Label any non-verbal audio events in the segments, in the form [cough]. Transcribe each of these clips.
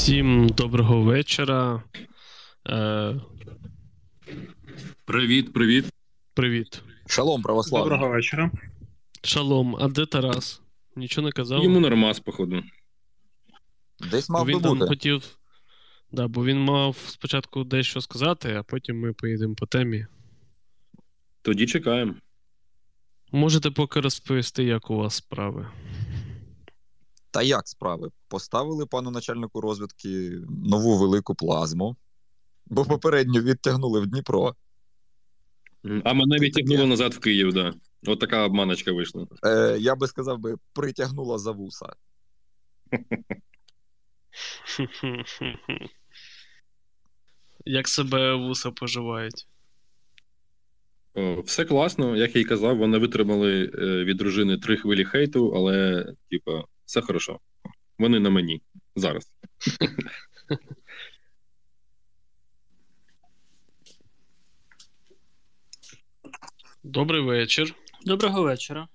Всім доброго вечора. Е, Привіт, привіт. Привіт. Шалом, православний. Доброго вечора. Шалом, а де Тарас? Нічого не казав? Йому нормас, походу. Десь мав би він там бути. хотів. Да, бо він мав спочатку дещо сказати, а потім ми поїдемо по темі. Тоді чекаємо. Можете поки розповісти, як у вас справи. Та як справи? Поставили пану начальнику розвідки нову велику плазму, бо попередньо відтягнули в Дніпро. А мене відтягнуло назад в Київ, да. От така обманочка вийшла. Е, я би сказав би, притягнула за вуса. [laughs] Як себе вуса поживають? О, все класно, як я й казав, вони витримали е, від дружини три хвилі хейту, але, типа, все хорошо. Вони на мені зараз. [laughs] Добрий вечір. Доброго вечора.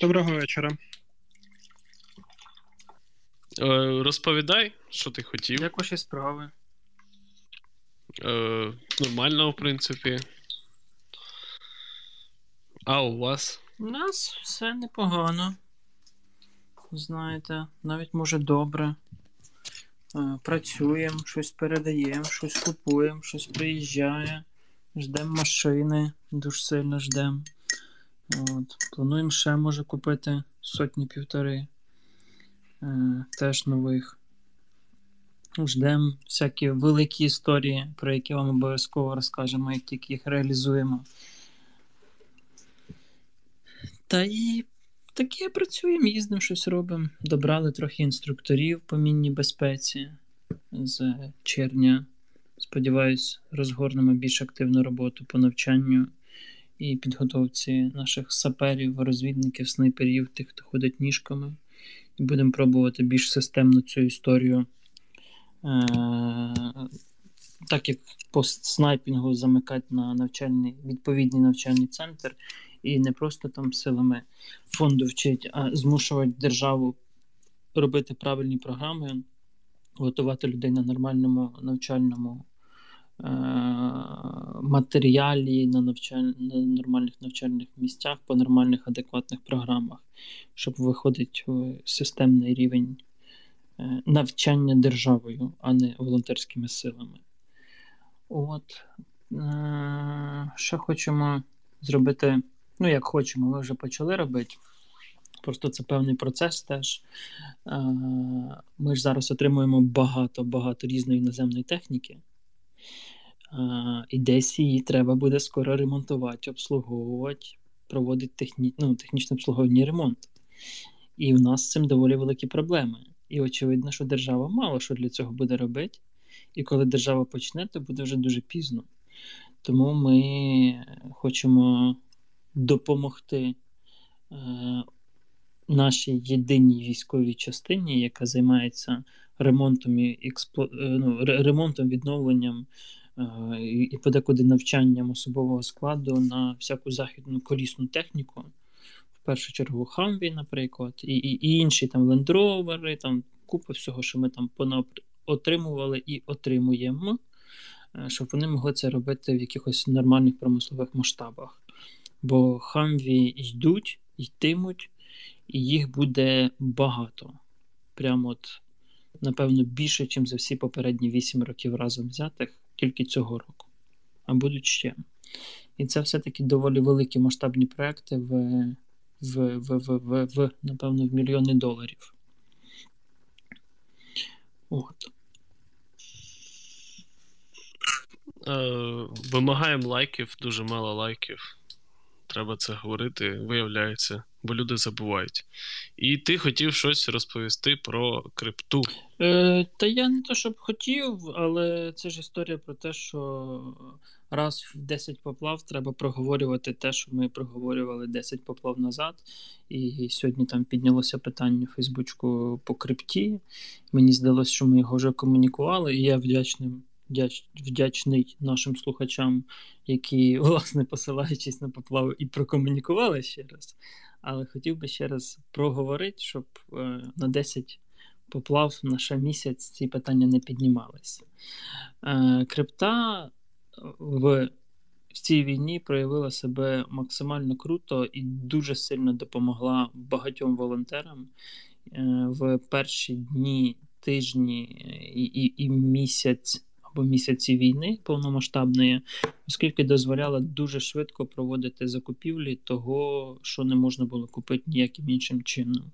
Доброго вечора. Е, розповідай, що ти хотів. Як ваші справи? Е, нормально, в принципі. А у вас? У нас все непогано. Знаєте, навіть може добре. Е, Працюємо, щось передаємо, щось купуємо, щось приїжджає. Ждемо машини, дуже сильно ждемо. Плануємо ще може купити сотні півтори. Е, теж нових. Ждемо всякі великі історії, про які вам обов'язково розкажемо, як тільки їх реалізуємо. Та і таке працюємо, їздимо, щось робимо. Добрали трохи інструкторів по мінній безпеці з червня. Сподіваюсь, розгорнемо більш активну роботу по навчанню і підготовці наших саперів, розвідників, снайперів, тих, хто ходить ніжками. І будемо пробувати більш системно цю історію. Е- так як по снайпінгу замикати на навчальний, відповідний навчальний центр, і не просто там силами фонду вчить, а змушувати державу робити правильні програми, готувати людей на нормальному навчальному е- матеріалі, на, навчаль... на нормальних навчальних місцях, по нормальних адекватних програмах, щоб виходить системний рівень е, навчання державою, а не волонтерськими силами. От. Е- ще хочемо зробити. Ну, як хочемо, ми вже почали робити. Просто це певний процес теж. Ми ж зараз отримуємо багато-багато різної іноземної техніки. І десь її треба буде скоро ремонтувати, обслуговувати, проводити техні... ну, технічне обслуговування ремонт. І в нас з цим доволі великі проблеми. І очевидно, що держава мало що для цього буде робити. І коли держава почне, то буде вже дуже пізно. Тому ми хочемо допомогти е, нашій єдиній військовій частині, яка займається ремонтом і експло... е, ну, ремонтом, відновленням е, і подекуди навчанням особового складу на всяку західну колісну техніку. В першу чергу Хамві, наприклад, і, і, і інші там лендровери, там купа всього, що ми там отримували і отримуємо, е, щоб вони могли це робити в якихось нормальних промислових масштабах. Бо хамві йдуть, йтимуть, і їх буде багато. Прямо от, напевно, більше, ніж за всі попередні 8 років разом взятих, тільки цього року. А будуть ще. І це все-таки доволі великі масштабні проекти в, в, в, в, в, напевно, в мільйони доларів. От. Е, вимагаємо лайків, дуже мало лайків. Треба це говорити, виявляється, бо люди забувають. І ти хотів щось розповісти про крипту. Е, та я не то щоб хотів, але це ж історія про те, що раз в 10 поплав треба проговорювати те, що ми проговорювали 10 поплав назад. І сьогодні там піднялося питання в Фейсбучку по крипті. Мені здалося, що ми його вже комунікували, і я вдячний, вдяч, вдячний нашим слухачам, які, [laughs] власне, посилаючись на поплаву, і прокомунікували ще раз. Але хотів би ще раз проговорити, щоб е, на 10 поплав на місяць, ці питання не піднімались. Е, крипта в в цій війні проявила себе максимально круто і дуже сильно допомогла багатьом волонтерам е, в перші дні, тижні і, і, і місяць або місяці війни повномасштабної, оскільки дозволяла дуже швидко проводити закупівлі того, що не можна було купити ніяким іншим чином.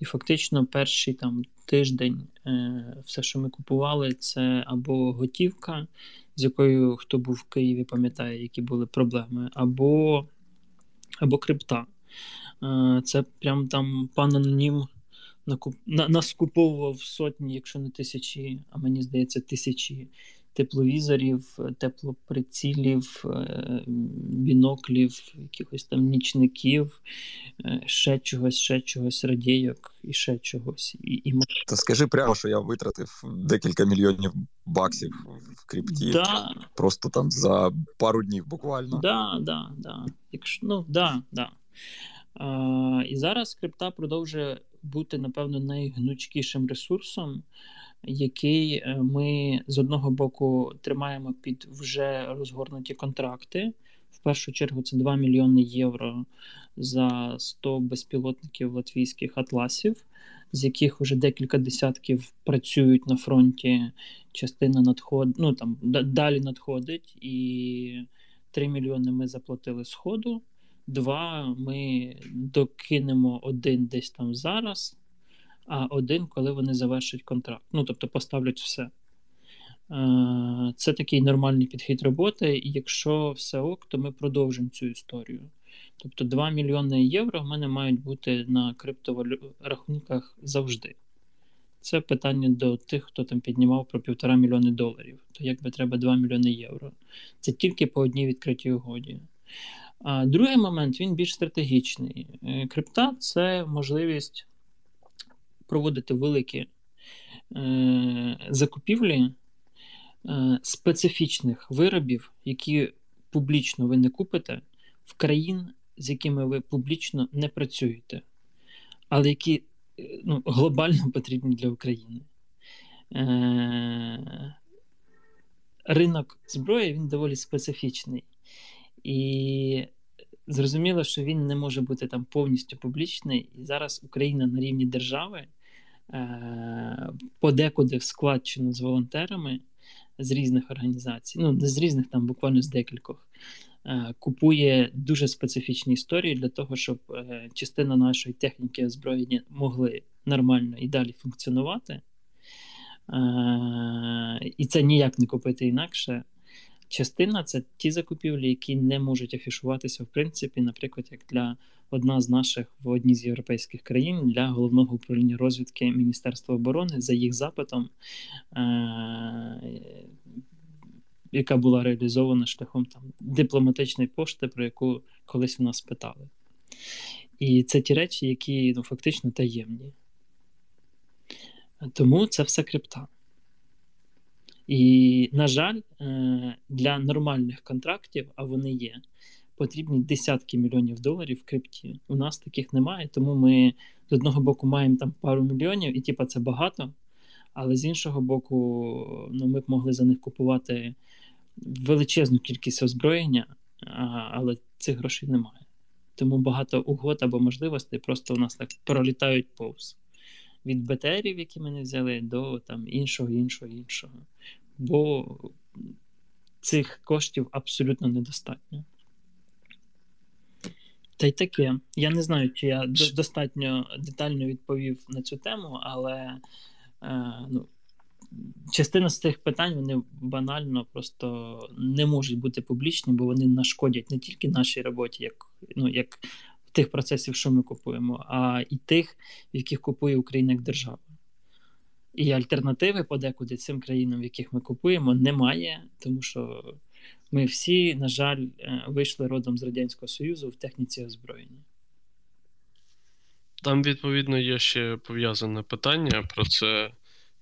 І фактично, перший там тиждень е, все, що ми купували, це або готівка, з якою хто був в Києві, пам'ятає, які були проблеми, або або крипта. Е, це прям там пан анонім накуп... на... наскуповував сотні, якщо не тисячі, а мені здається, тисячі тепловізорів, теплоприцілів, е, біноклів, якихось там нічників, е, ще чогось, ще чогось, радійок і ще чогось. І, і... Та скажи прямо, що я витратив декілька мільйонів баксів в крипті. Да. Просто там за пару днів буквально. Да, да, да. Якщо, ну, да, да. А, І зараз крипта продовжує бути, напевно, найгнучкішим ресурсом, який е, ми з одного боку тримаємо під вже розгорнуті контракти. В першу чергу це 2 мільйони євро за 100 безпілотників латвійських атласів, з яких вже декілька десятків працюють на фронті. Частина надходить, ну там далі надходить, і 3 мільйони ми заплатили сходу. Два ми докинемо один десь там зараз, а один, коли вони завершать контракт. Ну, тобто поставлять все. Е, це такий нормальний підхід роботи, і якщо все ок, то ми продовжимо цю історію. Тобто 2 мільйони євро в мене мають бути на крипторахунках завжди. Це питання до тих, хто там піднімав про півтора мільйони доларів. То як би треба 2 мільйони євро. Це тільки по одній відкритій угоді. Другий момент він більш стратегічний. Е, крипта це можливість проводити великі е, закупівлі е, специфічних виробів, які публічно ви не купите, в країн, з якими ви публічно не працюєте, але які ну, глобально потрібні для України. Ринок зброї він доволі специфічний. І зрозуміло, що він не може бути там повністю публічний. І зараз Україна на рівні держави е, подекуди в складчину з волонтерами з різних організацій, ну не з різних там, буквально з декількох, е, купує дуже специфічні історії для того, щоб е, частина нашої техніки озброєння могли нормально і далі функціонувати. І це ніяк не купити інакше. Частина це ті закупівлі, які не можуть афішуватися, в принципі, наприклад, як для одна з наших в одній з європейських країн для головного управління розвідки Міністерства оборони за їх запитом, е- яка була реалізована шляхом там дипломатичної пошти, про яку колись у нас питали. І це ті речі, які ну, фактично таємні. Тому це все крипта. І, на жаль, е, для нормальних контрактів, а вони є, потрібні десятки мільйонів доларів в крипті. У нас таких немає, тому ми з одного боку маємо там пару мільйонів, і типа це багато. Але з іншого боку, ну, ми б могли за них купувати величезну кількість озброєння, але цих грошей немає. Тому багато угод або можливостей просто у нас так пролітають повз від БТРів, які ми не взяли, до там іншого, іншого, іншого. Бо цих коштів абсолютно недостатньо. Та й таке. Я не знаю, чи я достатньо детально відповів на цю тему, але е, ну, частина з цих питань вони банально просто не можуть бути публічні, бо вони нашкодять не тільки нашій роботі, як ну, як тих процесів, що ми купуємо, а і тих, в яких купує Україна як держава. І альтернативи подекуди цим країнам, в яких ми купуємо, немає, тому що ми всі, на жаль, е, вийшли родом з Радянського Союзу в техніці озброєння. Там, відповідно, є ще пов'язане питання про це.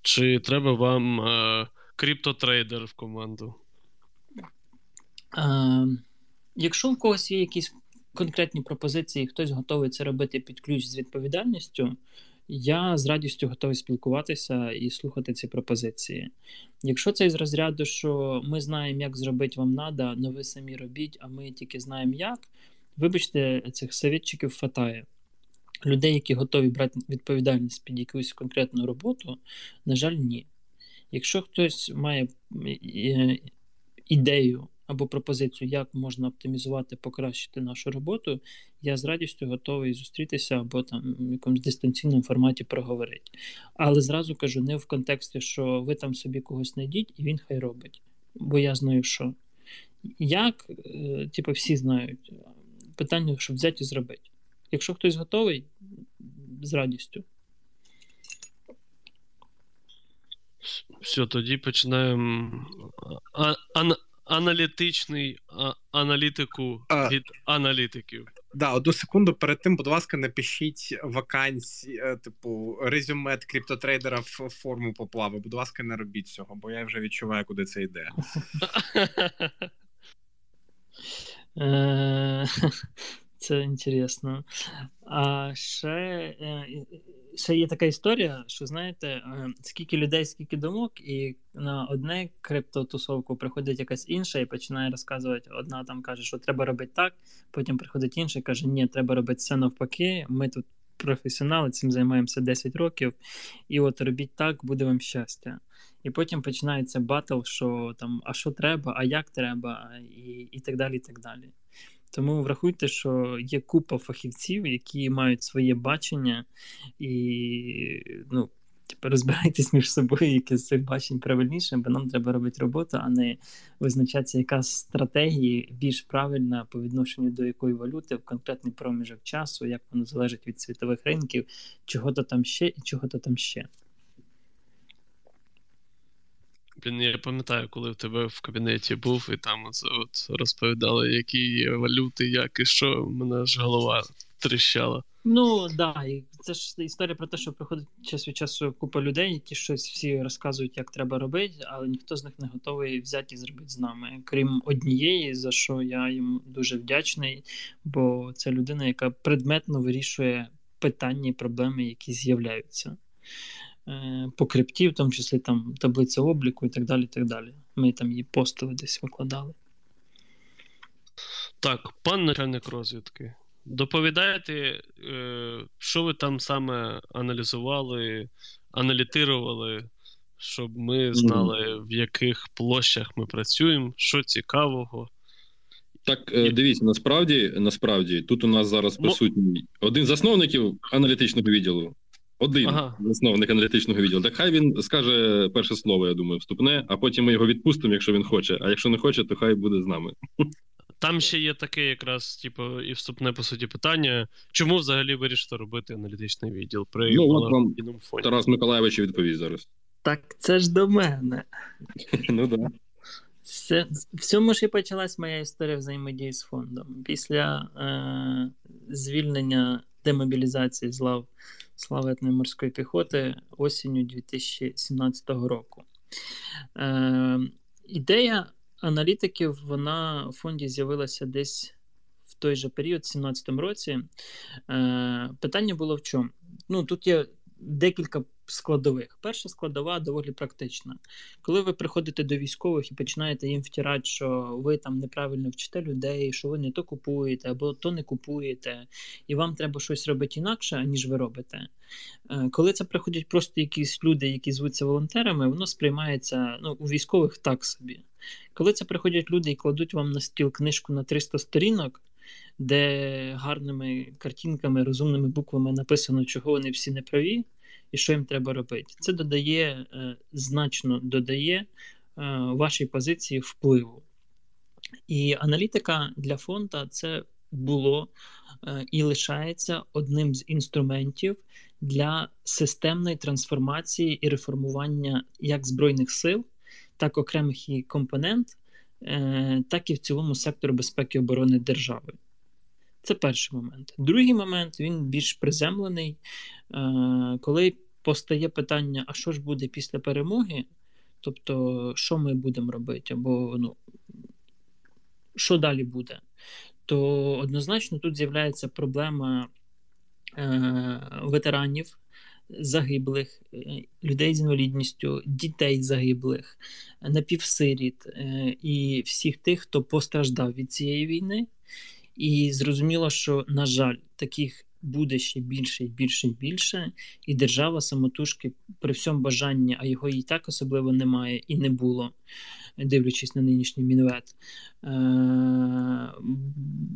Чи треба вам е, криптотрейдер в команду? Е, Якщо у когось є якісь конкретні пропозиції, хтось готовий це робити під ключ з відповідальністю, я з радістю готовий спілкуватися і слухати ці пропозиції. Якщо це із розряду, що ми знаємо, як зробити вам надо, але ви самі робіть, а ми тільки знаємо як. Вибачте, цих совітчиків фатає. Людей, які готові брати відповідальність під якусь конкретну роботу, на жаль, ні. Якщо хтось має е, ідею або пропозицію, як можна оптимізувати, покращити нашу роботу, я з радістю готовий зустрітися або там в якомусь дистанційному форматі проговорити. Але зразу кажу, не в контексті, що ви там собі когось знайдіть і він хай робить. Бо я знаю, що. Як, е, типу, всі знають, питання, щоб взяти і зробити. Якщо хтось готовий, з радістю. Все, тоді починаємо а, а, аналітичний а, аналітику А. від аналітиків. Да, одну секунду перед тим, будь ласка, напишіть вакансії, е, типу, резюмет криптотрейдера в форму поплави. Будь ласка, не робіть цього, бо я вже відчуваю, куди це йде. [laughs] [laughs] Це інтересно. А ще, ще є така історія, що знаєте, е, скільки людей, скільки думок, і на одну криптотусовку приходить якась інша і починає розказувати. Одна там каже, що треба робити так, потім приходить інша і каже, ні, треба робити все навпаки. Ми тут професіонали, цим займаємося 10 років, і от робіть так, буде вам щастя. І потім починається батл, що там, а що треба, а як треба, і, і так далі. і так далі. Тому врахуйте, що є купа фахівців, які мають своє бачення, і ну, типу, розбирайтесь між собою, яке з цих бачень правильніше, бо нам треба робити роботу, а не визначатися, яка з стратегії більш правильна по відношенню до якої валюти в конкретний проміжок часу, як воно залежить від світових ринків, чого-то там ще і чого-то там ще. Блін, я пам'ятаю, коли в тебе в кабінеті був, і там от, от розповідали, які є валюти, як і що, мене ж голова тріщала. Ну да, і це ж історія про те, що приходить час від часу купа людей, які щось всі розказують, як треба робити, але ніхто з них не готовий взяти і зробити з нами. Крім однієї, за що я їм дуже вдячний, бо це людина, яка предметно вирішує питання і проблеми, які з'являються. Е, по крипті, в тому числі там таблиця обліку і так далі. і так далі. Ми там її постили десь викладали. Так, пан начальник розвідки. Доповідаєте, е, що ви там саме аналізували, аналітирували, щоб ми знали, в яких площах ми працюємо, що цікавого. Так, е, дивіться, насправді, насправді, тут у нас зараз Мо- присутній один з засновників аналітичного відділу. Один Ага. засновник аналітичного відділу. Так хай він скаже перше слово, я думаю, вступне, а потім ми його відпустимо, якщо він хоче. А якщо не хоче, то хай буде з нами. Там ще є таке якраз, типу, і вступне по суті питання, чому взагалі вирішили робити аналітичний відділ при Ну, от вам фонді? Тарас Миколаєвич відповість зараз. Так це ж до мене. [laughs] Ну да. Все, в цьому ж і почалась моя історія взаємодії з фондом. Після е, звільнення демобілізації з лав славетної морської піхоти осінню 2017 року. Е, ідея аналітиків вона в фонді з'явилася десь в той же період, в 2017 році. Е, питання було в чому? Ну, тут є декілька складових. Перша складова доволі практична. Коли ви приходите до військових і починаєте їм втирати, що ви там неправильно вчите людей, що ви не то купуєте або то не купуєте, і вам треба щось робити інакше, ніж ви робите. Е, Коли це приходять просто якісь люди, які звуться волонтерами, воно сприймається ну, у військових так собі. Коли це приходять люди і кладуть вам на стіл книжку на 300 сторінок, де гарними картинками, розумними буквами написано, чого вони всі не праві, і що їм треба робити. Це додає е, значно додає е, вашій позиції впливу. І аналітика для фонда це було е, і лишається одним з інструментів для системної трансформації і реформування як Збройних сил, так окремих її компонент, так і в цілому сектору безпеки і оборони держави. Це перший момент. Другий момент він більш приземлений, коли постає питання: а що ж буде після перемоги? Тобто, що ми будемо робити, або ну, що далі буде, то однозначно тут з'являється проблема е, ветеранів загиблих, е, людей з інвалідністю, дітей загиблих, напівсиріт е, і всіх тих, хто постраждав від цієї війни. І зрозуміло, що, на жаль, таких буде ще більше і більше і більше, і держава самотужки при всьому бажанні, а його і так особливо немає і не було, дивлячись на нинішній мінвет, е,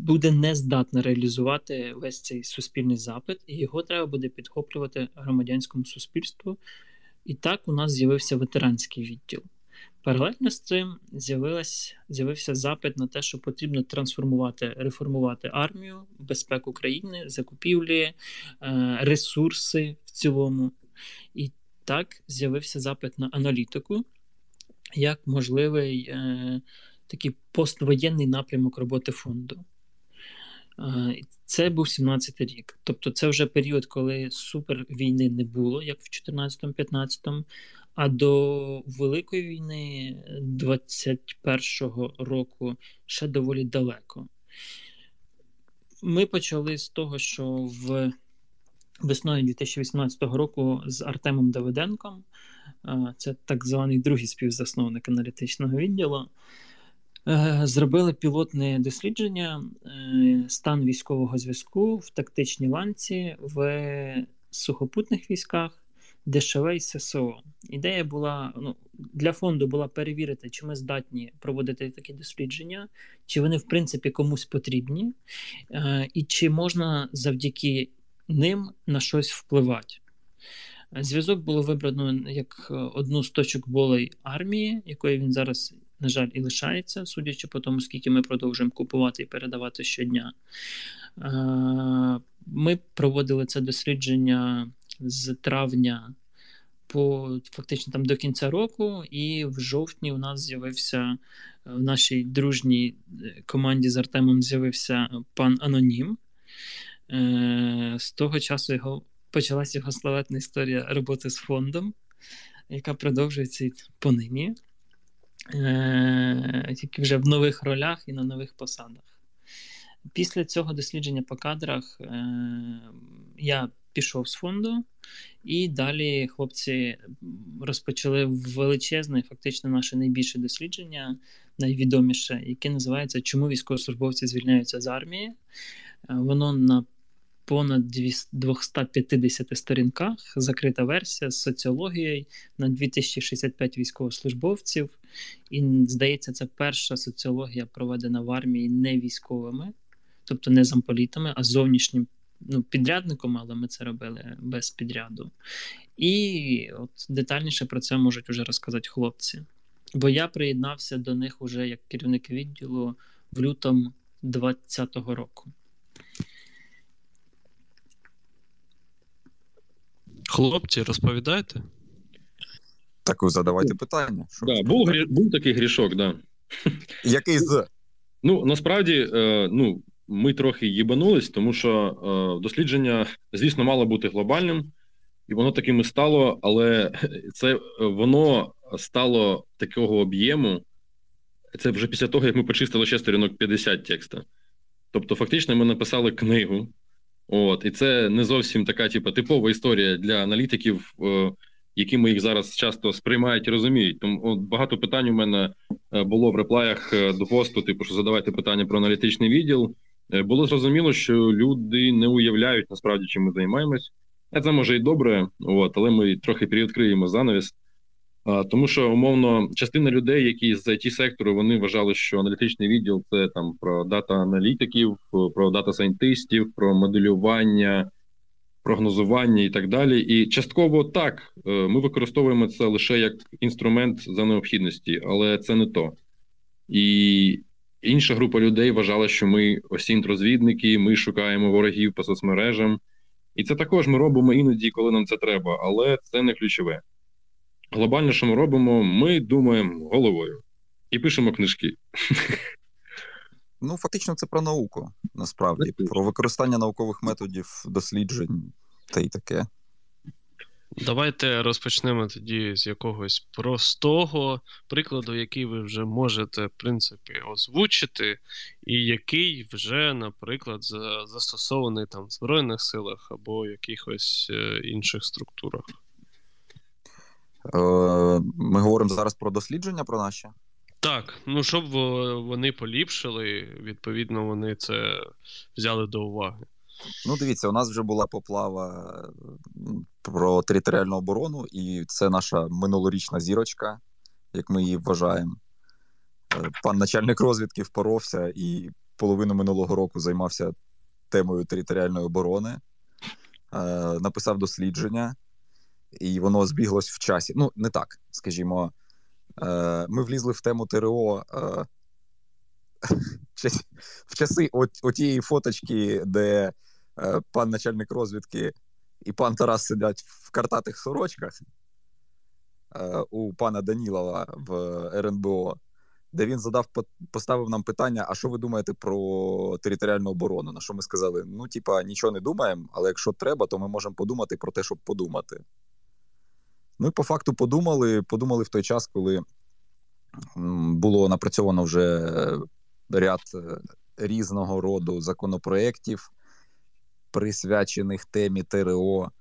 буде не здатна реалізувати весь цей суспільний запит, і його треба буде підхоплювати громадянському суспільству. І так у нас з'явився ветеранський відділ. Паралельно з цим з'явився запит на те, що потрібно трансформувати, реформувати армію, безпеку країни, закупівлі, е, ресурси в цілому. І так з'явився запит на аналітику як можливий е, такий поствоєнний напрямок роботи фонду. Е, це був 17-й рік. Тобто, це вже період, коли супер війни не було, як в 14-15, а до Великої війни 21-го року ще доволі далеко. Ми почали з того, що в весною 2018 року з Артемом Давиденком, це так званий другий співзасновник аналітичного відділу. Е, зробили пілотне дослідження е, стан військового зв'язку в тактичній ланці в сухопутних військах ДШВ ССО. Ідея була ну, для фонду була перевірити, чи ми здатні проводити такі дослідження, чи вони, в принципі, комусь потрібні, е, і чи можна завдяки ним на щось впливати. Зв'язок було вибрано як одну з точок болей армії, якої він зараз, на жаль, і лишається, судячи по тому, скільки ми продовжуємо купувати і передавати щодня. Е, ми проводили це дослідження з травня по фактично там до кінця року, і в жовтні у нас з'явився е, в нашій дружній е, команді з Артемом з'явився пан Анонім. Е, з того часу його почалася його славетна історія роботи з фондом, яка продовжується понині, тільки вже в нових ролях і на нових посадах. Після цього дослідження по кадрах я пішов з фонду, і далі хлопці розпочали величезне, фактично, наше найбільше дослідження, найвідоміше, яке називається Чому військовослужбовці звільняються з армії. Е, воно на понад 250 сторінках, закрита версія з соціологією на 2065 військовослужбовців. І, здається, це перша соціологія проведена в армії не військовими, тобто не замполітами, а зовнішнім ну, підрядником, але ми це робили без підряду. І от детальніше про це можуть вже розказати хлопці. Бо я приєднався до них уже як керівник відділу в лютому 2020 року. Хлопці, розповідайте. Так ви задавайте питання. Що да, був був такий грішок, да. Який з? Ну насправді, е, ну ми трохи їбанулись, тому що е, дослідження, звісно, мало бути глобальним, і воно таким і стало, але [laughs] це воно стало такого об'єму. Це вже після того, як ми почистили ще сторінок 50 текста. Тобто, фактично, ми написали книгу. От, І це не зовсім така, типу, типова історія для аналітиків, е, якими їх зараз часто сприймають і розуміють. Тому от багато питань у мене е, було в реплаях е, до посту, типу, що задавайте питання про аналітичний відділ. Е, було зрозуміло, що люди не уявляють насправді, чим ми займаємось. Це може і добре, от, але ми трохи привідкриємо занавіс. Тому що умовно частина людей, які з IT сектору, вони вважали, що аналітичний відділ це там про дата-аналітиків, про дата-сайентистів, про моделювання, прогнозування і так далі. І частково так е, ми використовуємо це лише як інструмент за необхідності, але це не то. І Інша група людей вважала, що ми осінт-розвідники, ми шукаємо ворогів по соцмережам. І це також ми робимо іноді, коли нам це треба, але це не ключове. Глобально, що ми робимо, ми думаємо головою і пишемо книжки. Ну, фактично, це про науку, насправді, про використання наукових методів досліджень та й таке. Давайте розпочнемо тоді з якогось простого прикладу, який ви вже можете, в принципі, озвучити, і який вже, наприклад, застосований там в Збройних силах або якихось е, інших структурах. Е, ми говоримо зараз про дослідження про наші. Так, ну щоб вони поліпшили, відповідно, вони це взяли до уваги. Ну, дивіться, у нас вже була поплава про територіальну оборону, і це наша минулорічна зірочка, як ми її вважаємо. Е, пан начальник розвідки впоровся і половину минулого року займався темою територіальної оборони, е, написав дослідження, і воно збіглось в часі. Ну, не так, скажімо, е, ми влізли в тему ТРО. [laughs] В часи отієї фоточки, де Е, пан начальник розвідки і пан Тарас сидять в картатих сорочках е, у пана Данілова в РНБО, де він задав поставив нам питання: а що ви думаєте про територіальну оборону? На що ми сказали: ну, типа, нічого не думаємо, але якщо треба, то ми можемо подумати про те, щоб подумати. Ну і по факту подумали. Подумали в той час, коли було напрацьовано вже ряд е, різного роду законопроєктів, присвячених темі ТРО,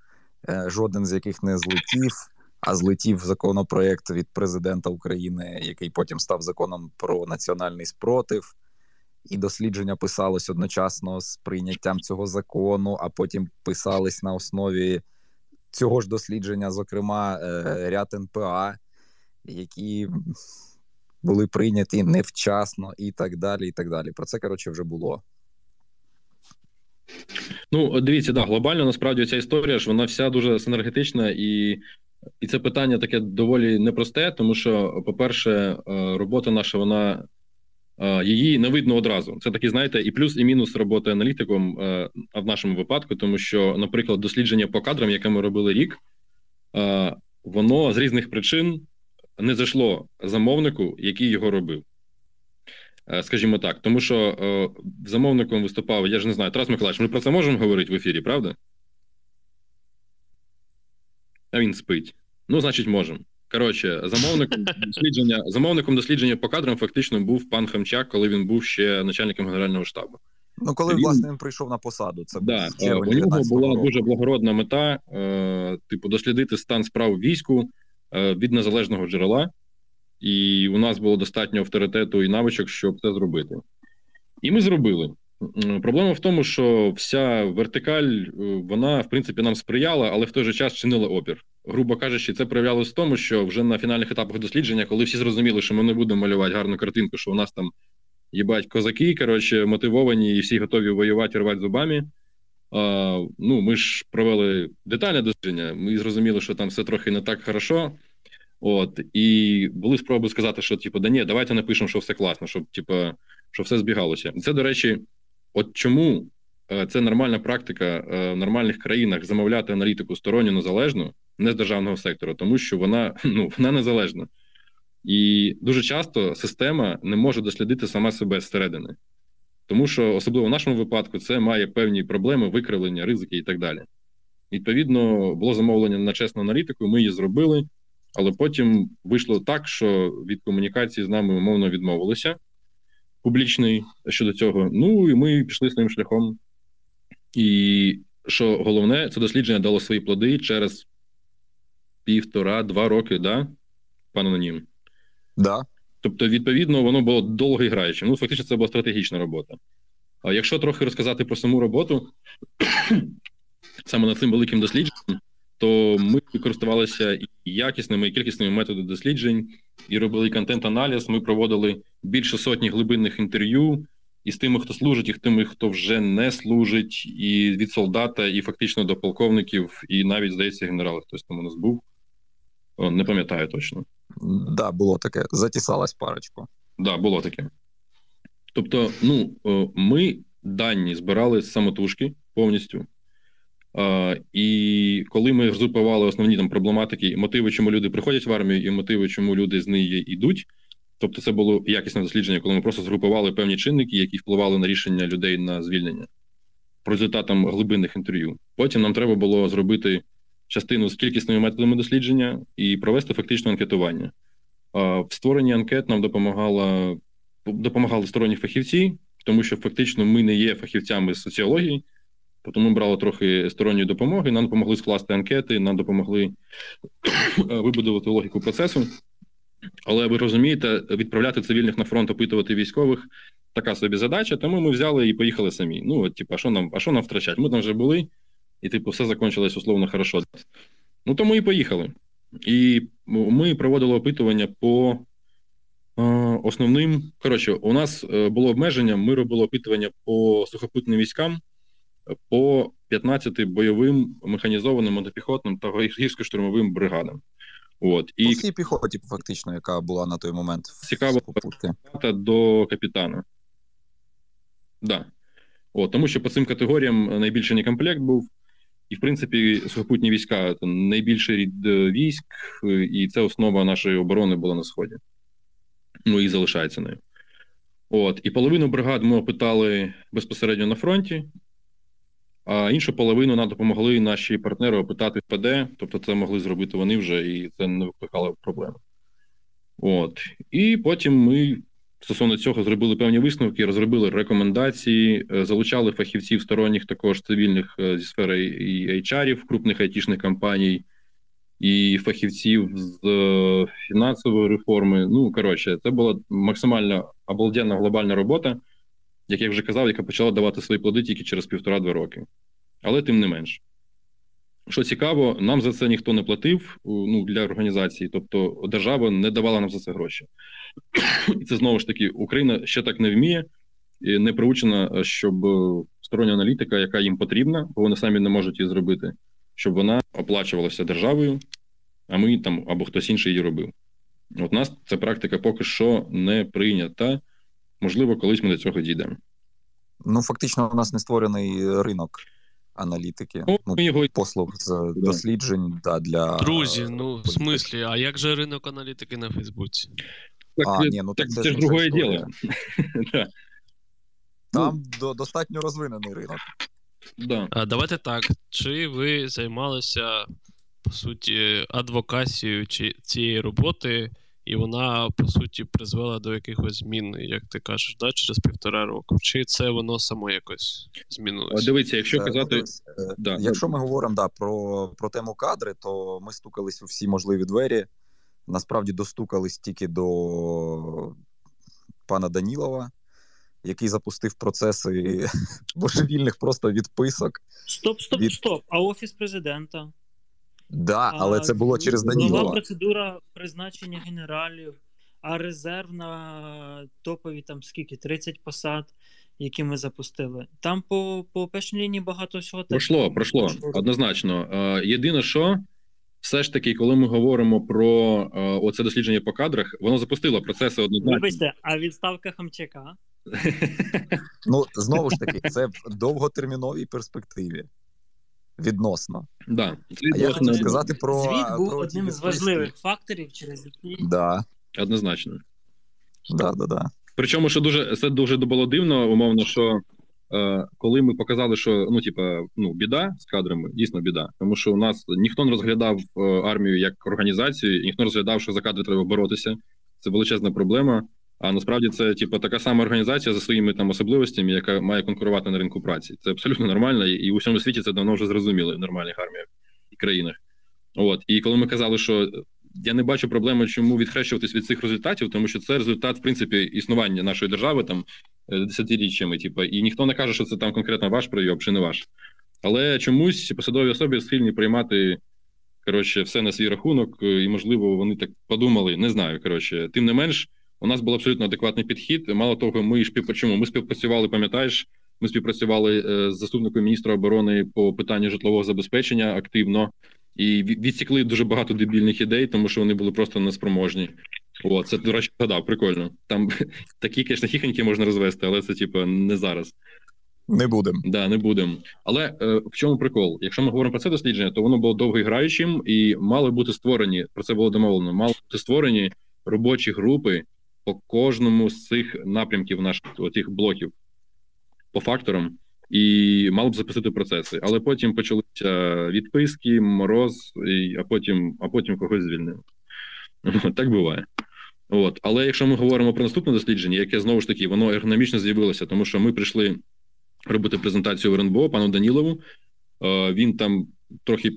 е, жоден з яких не злетів, а злетів законопроект від президента України, який потім став законом про національний спротив. І дослідження писалось одночасно з прийняттям цього закону, а потім писались на основі цього ж дослідження, зокрема, е, ряд НПА, які були прийняті невчасно, і так далі. і так далі. Про це коротше вже було. Ну, дивіться, да, глобально насправді ця історія ж вона вся дуже синергетична, і і це питання таке доволі непросте, тому що, по-перше, е, робота наша, вона е, її не видно одразу. Це такі, знаєте, і плюс, і мінус роботи аналітиком е, в нашому випадку, тому що, наприклад, дослідження по кадрам, яке ми робили рік, воно з різних причин не зайшло замовнику, який його робив. Е, скажімо так, тому що е, замовником виступав, я ж не знаю, Тарас Миколаївич, ми про це можемо говорити в ефірі, правда? А він спить. Ну, значить, можемо. Коротше, замовником [laughs] дослідження замовником дослідження по кадрам фактично був пан Хамчак, коли він був ще начальником Генерального штабу. Ну, коли він, власне він прийшов на посаду, це да, е, у нього була року. дуже благородна мета, е, типу, дослідити стан справ війську е, від незалежного джерела і у нас було достатньо авторитету і навичок, щоб це зробити. І ми зробили. Проблема в тому, що вся вертикаль, е, вона в принципі нам сприяла, але в той же час чинила опір. Грубо кажучи, це проявлялось в тому, що вже на фінальних етапах дослідження, коли всі зрозуміли, що ми не будемо малювати гарну картинку, що у нас там їбать козаки, коротше, мотивовані і всі готові воювати, рвати зубами. А, Ну, ми ж провели детальне дослідження. Ми зрозуміли, що там все трохи не так хорошо. От і були спроби сказати, що типу, да ні, давайте напишемо, що все класно, щоб типу, що все збігалося. Це, до речі, от чому е, це нормальна практика е, в нормальних країнах замовляти аналітику сторонню незалежну, не з державного сектору, тому що вона [laughs] ну вона незалежна. І дуже часто система не може дослідити сама себе зсередини. Тому що, особливо в нашому випадку, це має певні проблеми, викривлення, ризики і так далі. Відповідно, було замовлення на чесну аналітику, ми її зробили. Але потім вийшло так, що від комунікації з нами умовно відмовилися публічний щодо цього. Ну і ми пішли своїм шляхом. І що головне, це дослідження дало свої плоди через півтора-два роки, да, пан Анонім? Да. Тобто, відповідно, воно було довго і граючим. Ну, фактично, це була стратегічна робота. А якщо трохи розказати про саму роботу, [clears throat] саме над цим великим дослідженням, то ми користувалися і якісними і кількісними методами досліджень і робили контент-аналіз. Ми проводили більше сотні глибинних інтерв'ю і з тими, хто служить, і з тими, хто вже не служить, і від солдата, і фактично до полковників, і навіть здається, генерал хтось там у нас був. О, не пам'ятаю точно. Да, було таке. Затісалась парочку. Так, да, було таке. Тобто, ну ми дані збирали з самотужки повністю. І коли ми згрупували основні там проблематики, мотиви, чому люди приходять в армію, і мотиви, чому люди з неї йдуть. Тобто, це було якісне дослідження, коли ми просто згрупували певні чинники, які впливали на рішення людей на звільнення по результатам глибинних інтерв'ю. Потім нам треба було зробити частину з кількісними методами дослідження і провести фактично анкетування. В створенні анкет нам допомагала допомагали сторонні фахівці, тому що фактично ми не є фахівцями з соціології, тому брали трохи сторонньої допомоги. Нам допомогли скласти анкети, нам допомогли [coughs] вибудувати логіку процесу. Але ви розумієте, відправляти цивільних на фронт, опитувати військових така собі задача. Тому ми взяли і поїхали самі. Ну, от, типу, а що нам, а що нам втрачати? Ми там вже були, і типу, все закончилось условно хорошо. Ну тому і поїхали. І ми проводили опитування по е, основним. Коротше, у нас е, було обмеження. Ми робили опитування по сухопутним військам, по 15 бойовим механізованим мотопіхотним та гірсько-штурмовим бригадам. От і всій піхоті, фактично, яка була на той момент цікаво до капітана. Да. От, Тому що по цим категоріям найбільший некомплект був, і, в принципі, сухопутні війська це найбільший рід е, військ, і це основа нашої оборони була на Сході. Ну і залишається нею. От, І половину бригад ми опитали безпосередньо на фронті, а іншу половину нам допомогли наші партнери опитати ПД, тобто це могли зробити вони вже, і це не викликало проблеми. От. І потім ми стосовно цього зробили певні висновки, розробили рекомендації, е, залучали фахівців сторонніх також цивільних е, зі сфери і HR-ів, крупних айтішних компаній, і фахівців з е, фінансової реформи. Ну, коротше, це була максимально обалденна глобальна робота як я вже казав, яка почала давати свої плоди тільки через півтора-два роки. Але тим не менш. Що цікаво, нам за це ніхто не платив ну, для організації, тобто держава не давала нам за це гроші. І це знову ж таки Україна ще так не вміє, і не приучена, щоб стороння аналітика, яка їм потрібна, бо вони самі не можуть її зробити, щоб вона оплачувалася державою, а ми там або хтось інший її робив. От нас ця практика поки що не прийнята. Можливо, колись ми до цього дійдемо. Ну, фактично, у нас не створений ринок аналітики, ну, ну його... послуг з досліджень да, для. Друзі, ну в смислі, а як же ринок аналітики на Фейсбуці? Так, а, ні, ну, так, це, це ж другое діло. [laughs] Там ну, достатньо розвинений ринок. Да. А Давайте так. Чи ви займалися, по суті, адвокацією цієї роботи? І вона по суті призвела до якихось змін, як ти кажеш, да, через півтора року. Чи це воно само якось змінилося? Дивіться, якщо е, казати, ну, да. якщо ми говоримо да, про про тему кадри, то ми стукались у всі можливі двері. Насправді достукались тільки до пана Данілова, який запустив процеси [laughs] божевільних просто відписок. Стоп, стоп, від... стоп. А офіс президента? Да, але це було через Данілова. Нова процедура призначення генералів, а резерв на топові там скільки 30 посад, які ми запустили. Там по по першій лінії багато всього пройшло, пройшло однозначно. Єдине, що все ж таки, коли ми говоримо про оце дослідження по кадрах, воно запустило процеси однозначно. Вибачте, а відставка Хамчака? [laughs] Ну знову ж таки, це в довготерміновій перспективі відносно. Да. А я хотів сказати про звіт був про одним з важливих факторів, через які да. однозначно. Да, да, да. Причому, що дуже це дуже було дивно, умовно, що е, коли ми показали, що ну, типа, ну, біда з кадрами, дійсно біда, тому що у нас ніхто не розглядав е, армію як організацію, ніхто не розглядав, що за кадри треба боротися. Це величезна проблема. А насправді це типу, така сама організація за своїми там особливостями, яка має конкурувати на ринку праці. Це абсолютно нормально, і у всьому світі це давно вже зрозуміли в нормальних арміях і країнах. От і коли ми казали, що я не бачу проблеми, чому відхрещуватись від цих результатів, тому що це результат в принципі існування нашої держави там е, десятиріччями. Типу, і ніхто не каже, що це там конкретно ваш прийом чи не ваш. Але чомусь посадові особи схильні приймати коротше все на свій рахунок, е, і можливо вони так подумали. Не знаю. Коротше, тим не менш. У нас був абсолютно адекватний підхід. Мало того, ми чому? Ми співпрацювали, пам'ятаєш, ми співпрацювали е, з заступником міністра оборони по питанню житлового забезпечення активно і відсікли дуже багато дебільних ідей, тому що вони були просто неспроможні. О, це до речі, згадав, прикольно. Там [laughs] такі звісно, хіхоньки можна розвести, але це типу, не зараз. Не будемо. Да, не будемо. Але е, в чому прикол? Якщо ми говоримо про це дослідження, то воно було довгоіграючим і мали бути створені. Про це було домовлено. Мали бути створені робочі групи по кожному з цих напрямків наших цих блоків по факторам, і мало б запустити процеси. Але потім почалися відписки, мороз, і, а потім а потім когось звільнили. Так буває. От. Але якщо ми говоримо про наступне дослідження, яке знову ж таки воно ергономічно з'явилося, тому що ми прийшли робити презентацію в РНБО пану Данілову. Е, він там трохи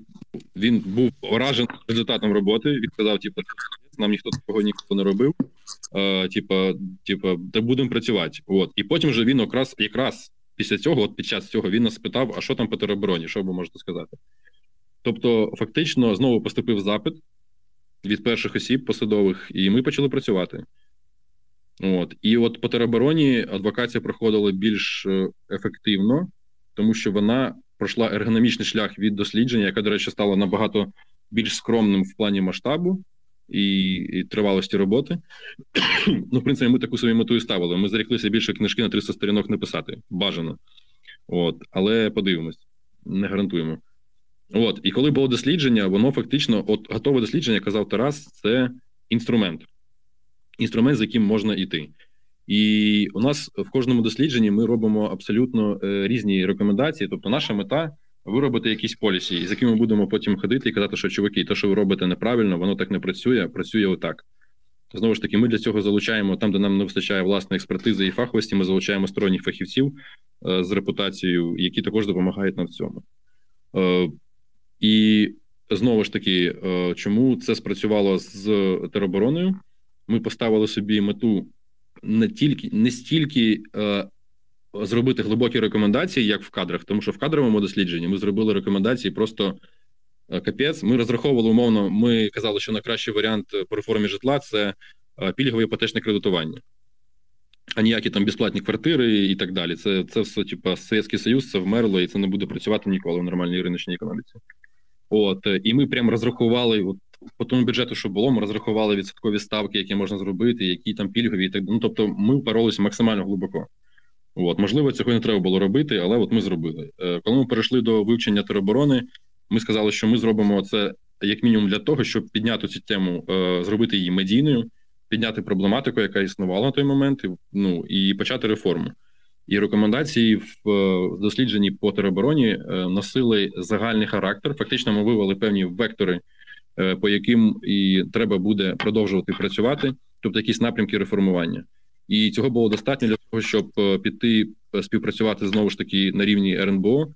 він був вражений результатом роботи. Він сказав, типу, нам ніхто такого ніколи не робив. Е, типа, типа, де будемо працювати. От. І потім вже він якраз якраз після цього, от під час цього, він нас спитав, а що там по теробороні, що ви можете сказати? Тобто, фактично, знову поступив запит від перших осіб посадових, і ми почали працювати. От. І от по теробороні адвокація проходила більш е, ефективно, тому що вона пройшла ергономічний шлях від дослідження, яке, до речі, стало набагато більш скромним в плані масштабу і і тривалості роботи. ну, в принципі, ми таку собі мету і ставили. Ми заріклися більше книжки на 300 сторінок написати. Бажано. От, Але подивимось, не гарантуємо. От, і коли було дослідження, воно фактично, от готове дослідження, казав Тарас, це інструмент. Інструмент, з яким можна йти. І у нас в кожному дослідженні ми робимо абсолютно е, різні рекомендації. Тобто, наша мета виробити якісь полісі, з якими будемо потім ходити і казати, що чуваки, те, що ви робите неправильно, воно так не працює, працює отак. Знову ж таки, ми для цього залучаємо там, де нам не вистачає власної експертизи і фаховості. Ми залучаємо сторонніх фахівців е, з репутацією, які також допомагають нам в цьому. Е, і знову ж таки, е, чому це спрацювало з теробороною? Ми поставили собі мету не тільки не стільки е, зробити глибокі рекомендації, як в кадрах, тому що в кадровому дослідженні ми зробили рекомендації просто е, капець. Ми розраховували умовно. Ми казали, що найкращий варіант по реформі житла це е, пільгове іпотечне кредитування. А ніякі там безплатні квартири і так далі. Це це все, типа, Совєтський Союз, це вмерло, і це не буде працювати ніколи в нормальній риночній економіці. От, і ми прямо розрахували от, по тому бюджету, що було, ми розрахували відсоткові ставки, які можна зробити, які там пільгові, і так ну тобто, ми впоролися максимально глибоко. От, можливо, цього не треба було робити, але от ми зробили. Е, коли ми перейшли до вивчення тероборони, ми сказали, що ми зробимо це як мінімум для того, щоб підняти цю тему, е, зробити її медійною, підняти проблематику, яка існувала на той момент, ну і почати реформу. І рекомендації в е, дослідженні по теробороні носили загальний характер. Фактично, ми вивели певні вектори. По яким і треба буде продовжувати працювати, тобто якісь напрямки реформування. І цього було достатньо для того, щоб е, піти е, співпрацювати знову ж таки на рівні РНБО,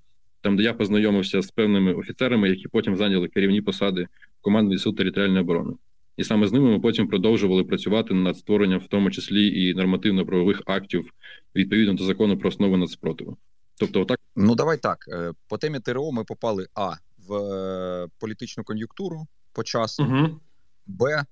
там де я познайомився з певними офіцерами, які потім зайняли керівні посади команди Сил територіальної оборони. І саме з ними ми потім продовжували працювати над створенням, в тому числі і нормативно-правових актів відповідно до закону про основи нацспротиву. Тобто, отак ну давай так по темі ТРО ми попали а в політичну кон'юнктуру, по часу. Угу. Б.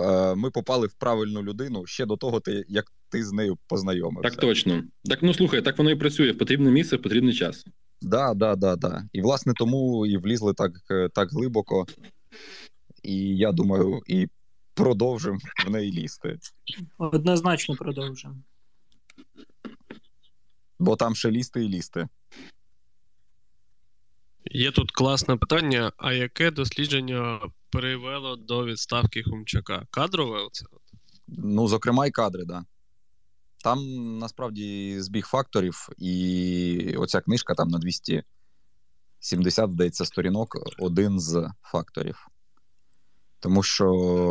Е, ми попали в правильну людину ще до того, ти, як ти з нею познайомився. Так точно. Так ну слухай, так воно і працює в потрібне місце, в потрібний час. Да, да, да, да. І власне тому і влізли так, е, так глибоко, і я думаю, і продовжимо в неї лізти. Однозначно продовжимо. Бо там ще лізти і лізти. Є тут класне питання: а яке дослідження привело до відставки Хумчака? Кадрове? оце? Ну, зокрема, і кадри, так. Да. Там насправді збіг факторів, і оця книжка там на 270, здається, сторінок один з факторів. Тому що,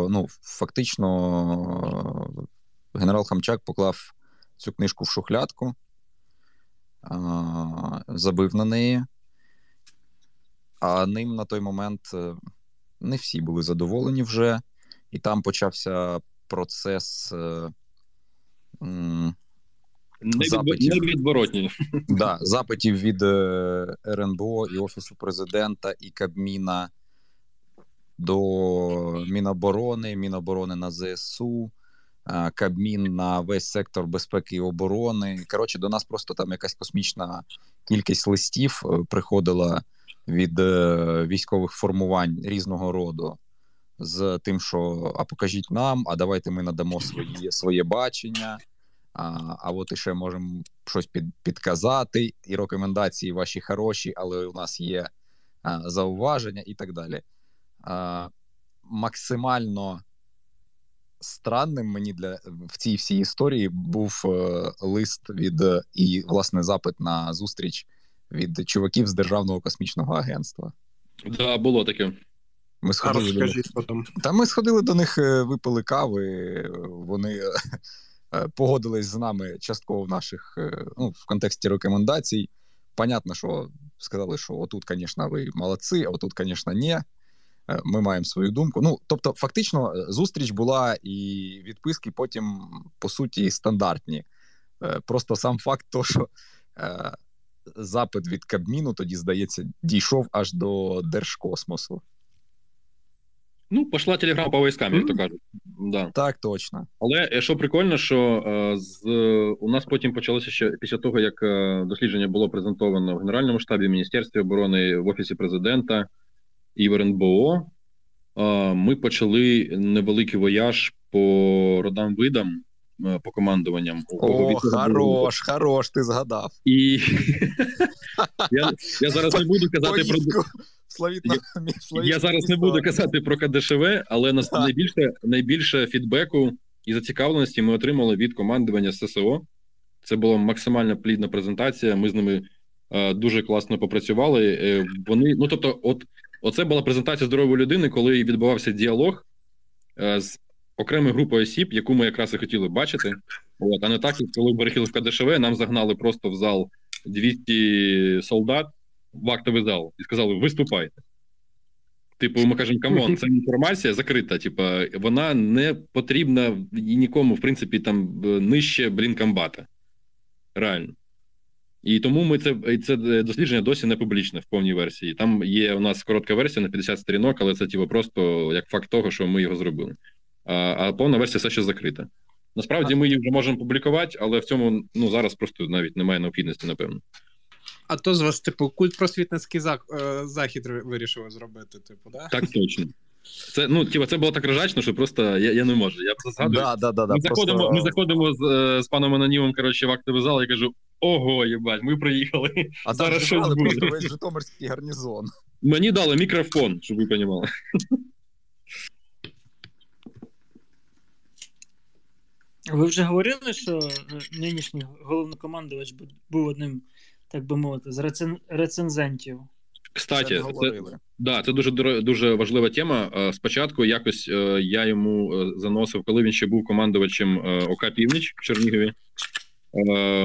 ну, фактично, генерал Хамчак поклав цю книжку в шухлядку, забив на неї. А ним на той момент е, не всі були задоволені вже, і там почався процес. Е, запитів, Невідворотні. Да, запитів від е, РНБО і Офісу президента і Кабміна до Міноборони, Міноборони на ЗСУ, Кабмін на весь сектор безпеки і оборони. Коротше, до нас просто там якась космічна кількість листів приходила від е, військових формувань різного роду з тим, що а покажіть нам, а давайте ми надамо свої, своє бачення. А а от і ще можемо щось під, підказати, і рекомендації ваші хороші, але у нас є а, зауваження і так далі. А, Максимально странним мені для в цій всій історії був е, лист від е, і власне запит на зустріч від чуваків з Державного космічного агентства. Да, було таке. Ми сходили до них. потім. Та ми сходили до них, е, випили кави. Вони е, е, погодились з нами частково в наших ну, в контексті рекомендацій. Понятно, що сказали, що отут, звісно, ви молодці, а отут, звісно, ні. Ми маємо свою думку. Ну, тобто, фактично, зустріч була і відписки потім, по суті, стандартні. Просто сам факт, то, що запит від Кабміну тоді, здається, дійшов аж до Держкосмосу. Ну, пішла телеграма по військам, як то кажуть. Да. Так, точно. Але е, що прикольно, що е, з у нас потім почалося ще після того, як е, дослідження було презентовано в Генеральному штабі, в Міністерстві оборони, в Офісі президента і в РНБО. е, Ми почали невеликий вояж по родам видам, по командуванням. О, хорош, хорош, ти згадав. І [laughs] я, я зараз не буду казати про славітна- [laughs] я зараз не буду казати про КДШВ, але найбільше найбільше фідбеку і зацікавленості ми отримали від командування ССО. Це була максимально плідна презентація. Ми з ними е, дуже класно попрацювали. Е, вони, ну тобто, от оце була презентація здорової людини, коли відбувався діалог е, з окремою групою осіб, яку ми якраз і хотіли бачити. От, а не так, як коли перехили в КДШВ, нам загнали просто в зал 200 солдат в актовий зал і сказали: виступайте. Типу, ми кажемо, come on, це інформація закрита. Типа, вона не потрібна нікому, в принципі, там е, нижче блін комбата. Реально. І тому ми це, і це дослідження досі не публічне в повній версії. Там є у нас коротка версія на 50 сторінок, але це типу, просто як факт того, що ми його зробили. А, повна версія все ще закрита. Насправді ми її вже можемо публікувати, але в цьому ну, зараз просто навіть немає необхідності, напевно. А то з вас, типу, культ просвітницький зах- е, захід ви- вирішили зробити, типу, да? Так точно. Це, ну, типу, це було так ржачно, що просто я, я не можу. Я просто згадую. Да, да, да, ми, просто- заходимо, ми заходимо з, е, з паном Анонімом коротше, в актовий зал і кажу: ого, їбать, ми приїхали. А зараз щось буде. просто весь Житомирський гарнізон. Мені дали мікрофон, щоб ви розуміли. Ви вже говорили, що е, нинішній головнокомандувач був одним, так би мовити, з рецен... рецензентів. Кстати, Це да, це дуже дуже важлива тема. Е, Спочатку якось е, я йому заносив, коли він ще був командувачем ОК Північ в Чернігові.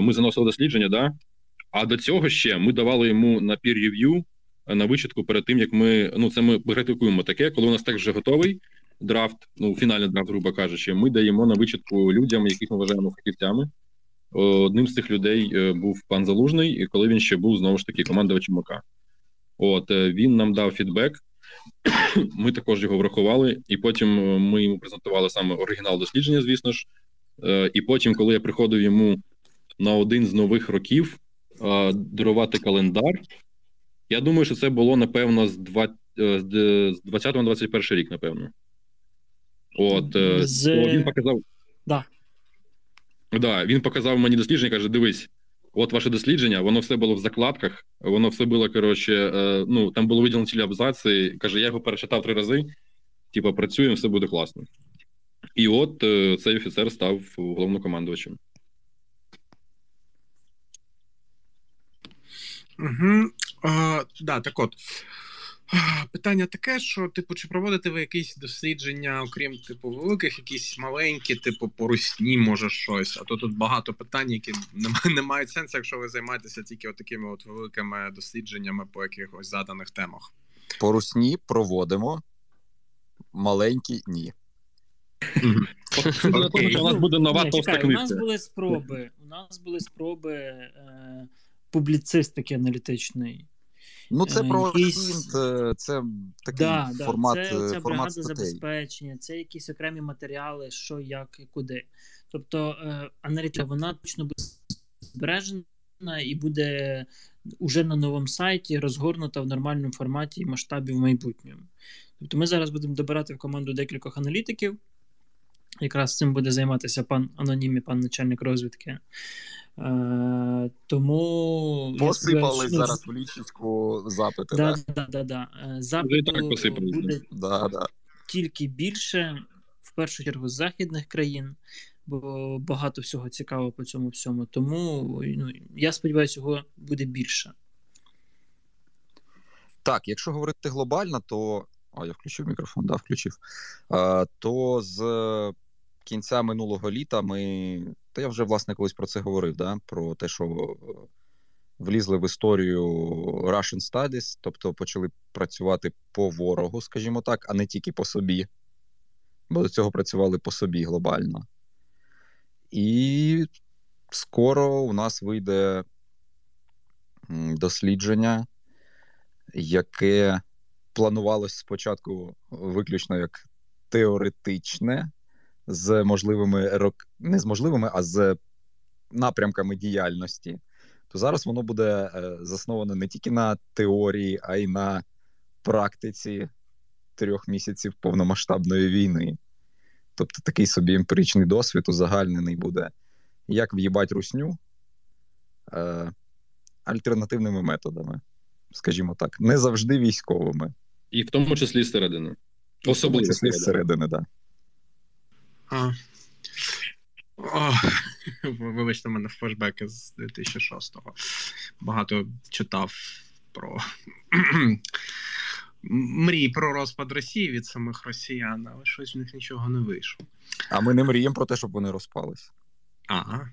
Ми заносили дослідження, да. А до цього ще ми давали йому на peer review, на вичитку перед тим, як ми. Ну, це ми критикуємо таке, коли у нас так вже готовий драфт, ну, фінальний драфт, грубо кажучи, ми даємо на вичитку людям, яких ми вважаємо фахівцями. Одним з цих людей е, був пан Залужний, і коли він ще був знову ж таки командувачем ОК. От е, він нам дав фідбек. Ми також його врахували, і потім е, ми йому презентували саме оригінал дослідження, звісно ж. І потім, коли я приходив йому на один з нових років дарувати календар, я думаю, що це було напевно з два- е, з де- з 20 на 21 рік, напевно. От е, З- то він показав. Да. Да, він показав мені дослідження, каже: дивись, от ваше дослідження, воно все було в закладках, воно все було, коротше, е, ну там було виділено цілі абзаци. Каже, я його перечитав три рази. Типа, працюємо, все буде класно. І от е, цей офіцер став головнокомандувачем. Угу. А, да, так от. Питання таке, що, типу, чи проводите ви якісь дослідження, окрім типу великих, якісь маленькі, типу, по русні, може щось. А то тут багато питань, які не, не мають сенсу, якщо ви займаєтеся тільки от такими от великими дослідженнями по якихось заданих темах. По русні проводимо. Маленькі ні. У нас буде нова товста чекай, у нас були спроби. У нас були спроби е, публіцистики аналітичної. Ну, це Е, про якісь- е, це такий Да, да, формат, це, е, це формат бригада статей. забезпечення, це якісь окремі матеріали, що, як і куди. Тобто аналітика вона точно буде збережена і буде уже на новому сайті розгорнута в нормальному форматі і масштабі в майбутньому. Тобто ми зараз будемо добирати в команду декількох аналітиків. Якраз цим буде займатися пан анонім і пан начальник розвідки. Е, тому сподіваюся, ну, зараз в лічечку запити. Да, Да, да, да, да. Е, Запиту так буде да, да. тільки більше. В першу чергу з західних країн, бо багато всього цікавого по цьому всьому. Тому ну, я сподіваюся, його буде більше. Так, якщо говорити глобально, то. О, я включив мікрофон, да, включив. А, То з кінця минулого літа ми. Та я вже, власне, колись про це говорив, да? про те, що влізли в історію Russian Studies, тобто почали працювати по ворогу, скажімо так, а не тільки по собі. Бо до цього працювали по собі глобально. І скоро у нас вийде дослідження, яке планувалось спочатку виключно як теоретичне, з можливими рок... не з можливими, а з напрямками діяльності то зараз воно буде е, засноване не тільки на теорії, а й на практиці трьох місяців повномасштабної війни. Тобто такий собі емпіричний досвід узагальнений буде, як в'їбать русню е, альтернативними методами, скажімо так, не завжди військовими. І в тому числі зсередини. Особливо в тому числі зсередини, так. Да. О, [laughs] Вибачте, в мене флешбеки з 2006-го. Багато читав про [clears throat] мрії про розпад Росії від самих росіян, але щось в них нічого не вийшло. А ми не мріємо про те, щоб вони розпались. Ага.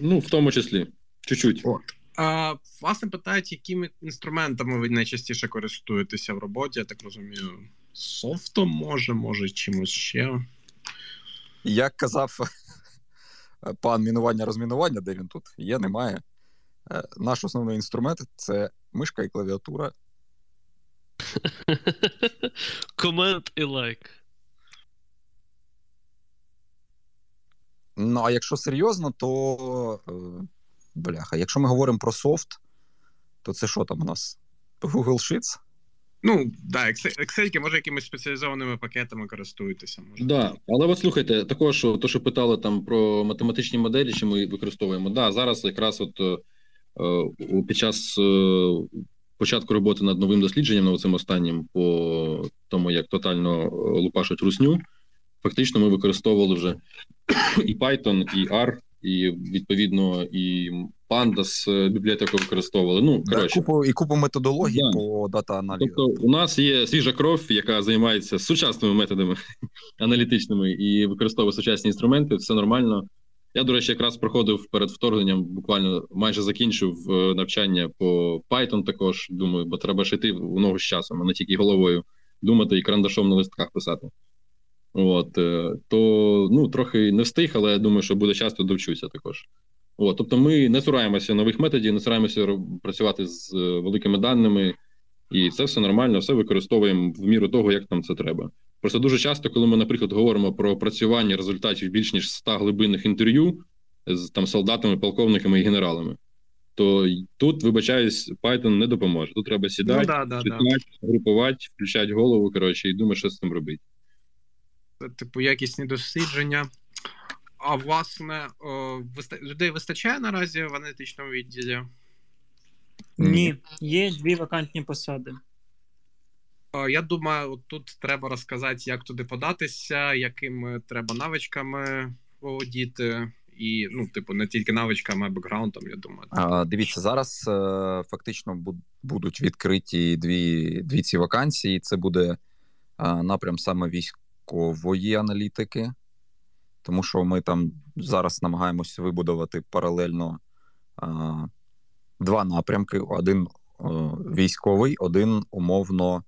Ну, в тому числі. Чуть-чуть. От. А, Власне, питають, якими інструментами ви найчастіше користуєтеся в роботі, я так розумію, софтом може, може, чимось ще. Як казав пан мінування розмінування, де він тут є, немає. Е, наш основний інструмент це мишка і клавіатура. [laughs] Комент і лайк. Ну, а якщо серйозно, то е, бляха, якщо ми говоримо про софт, то це що там у нас? Google Sheets? Ну, да, Excel, може, якимись спеціалізованими пакетами користуєтеся. Може. Да, але от слухайте, також то, що питали там про математичні моделі, чи ми використовуємо. Да, зараз якраз от е, під час е, початку роботи над новим дослідженням, на цим останнім, по тому, як тотально лупашуть русню, фактично ми використовували вже і Python, і R, і відповідно і Pandas е, бібліотеку використовували. Ну коротше. купу і купу методологій да. по дата аналізу. Тобто, у нас є свіжа кров, яка займається сучасними методами [laughs] аналітичними і використовує сучасні інструменти. Все нормально. Я, до речі, якраз проходив перед вторгненням, буквально майже закінчив е, навчання по Python також. Думаю, бо треба ж йти в ногу з часом, а не тільки головою думати і карандашом на листках писати. От, е, то ну, трохи не встиг, але я думаю, що буде часто довчуся також. От, Тобто ми не цураємося нових методів, не цураємося працювати з е, великими даними, і це все нормально, все використовуємо в міру того, як нам це треба. Просто дуже часто, коли ми, наприклад, говоримо про працювання результатів більш ніж 100 глибинних інтерв'ю з там солдатами, полковниками і генералами, то тут, вибачаюсь, Python не допоможе. Тут треба сідати, ну, да, да, читати, да. групувати, включати голову коротше, і думати, що з цим робити. Типу, якісні дослідження. А власне, людей вистачає наразі в аналітичному відділі? Ні, є дві вакантні посади. Я думаю, тут треба розказати, як туди податися, якими треба навичками володіти. І, ну, типу, не тільки навичками, а бекграундом, я думаю. А, Дивіться, зараз е, фактично будуть відкриті дві дві ці вакансії. Це буде напрям саме військової аналітики тому що ми там зараз намагаємося вибудувати паралельно а, два напрямки: один а, військовий, один умовно,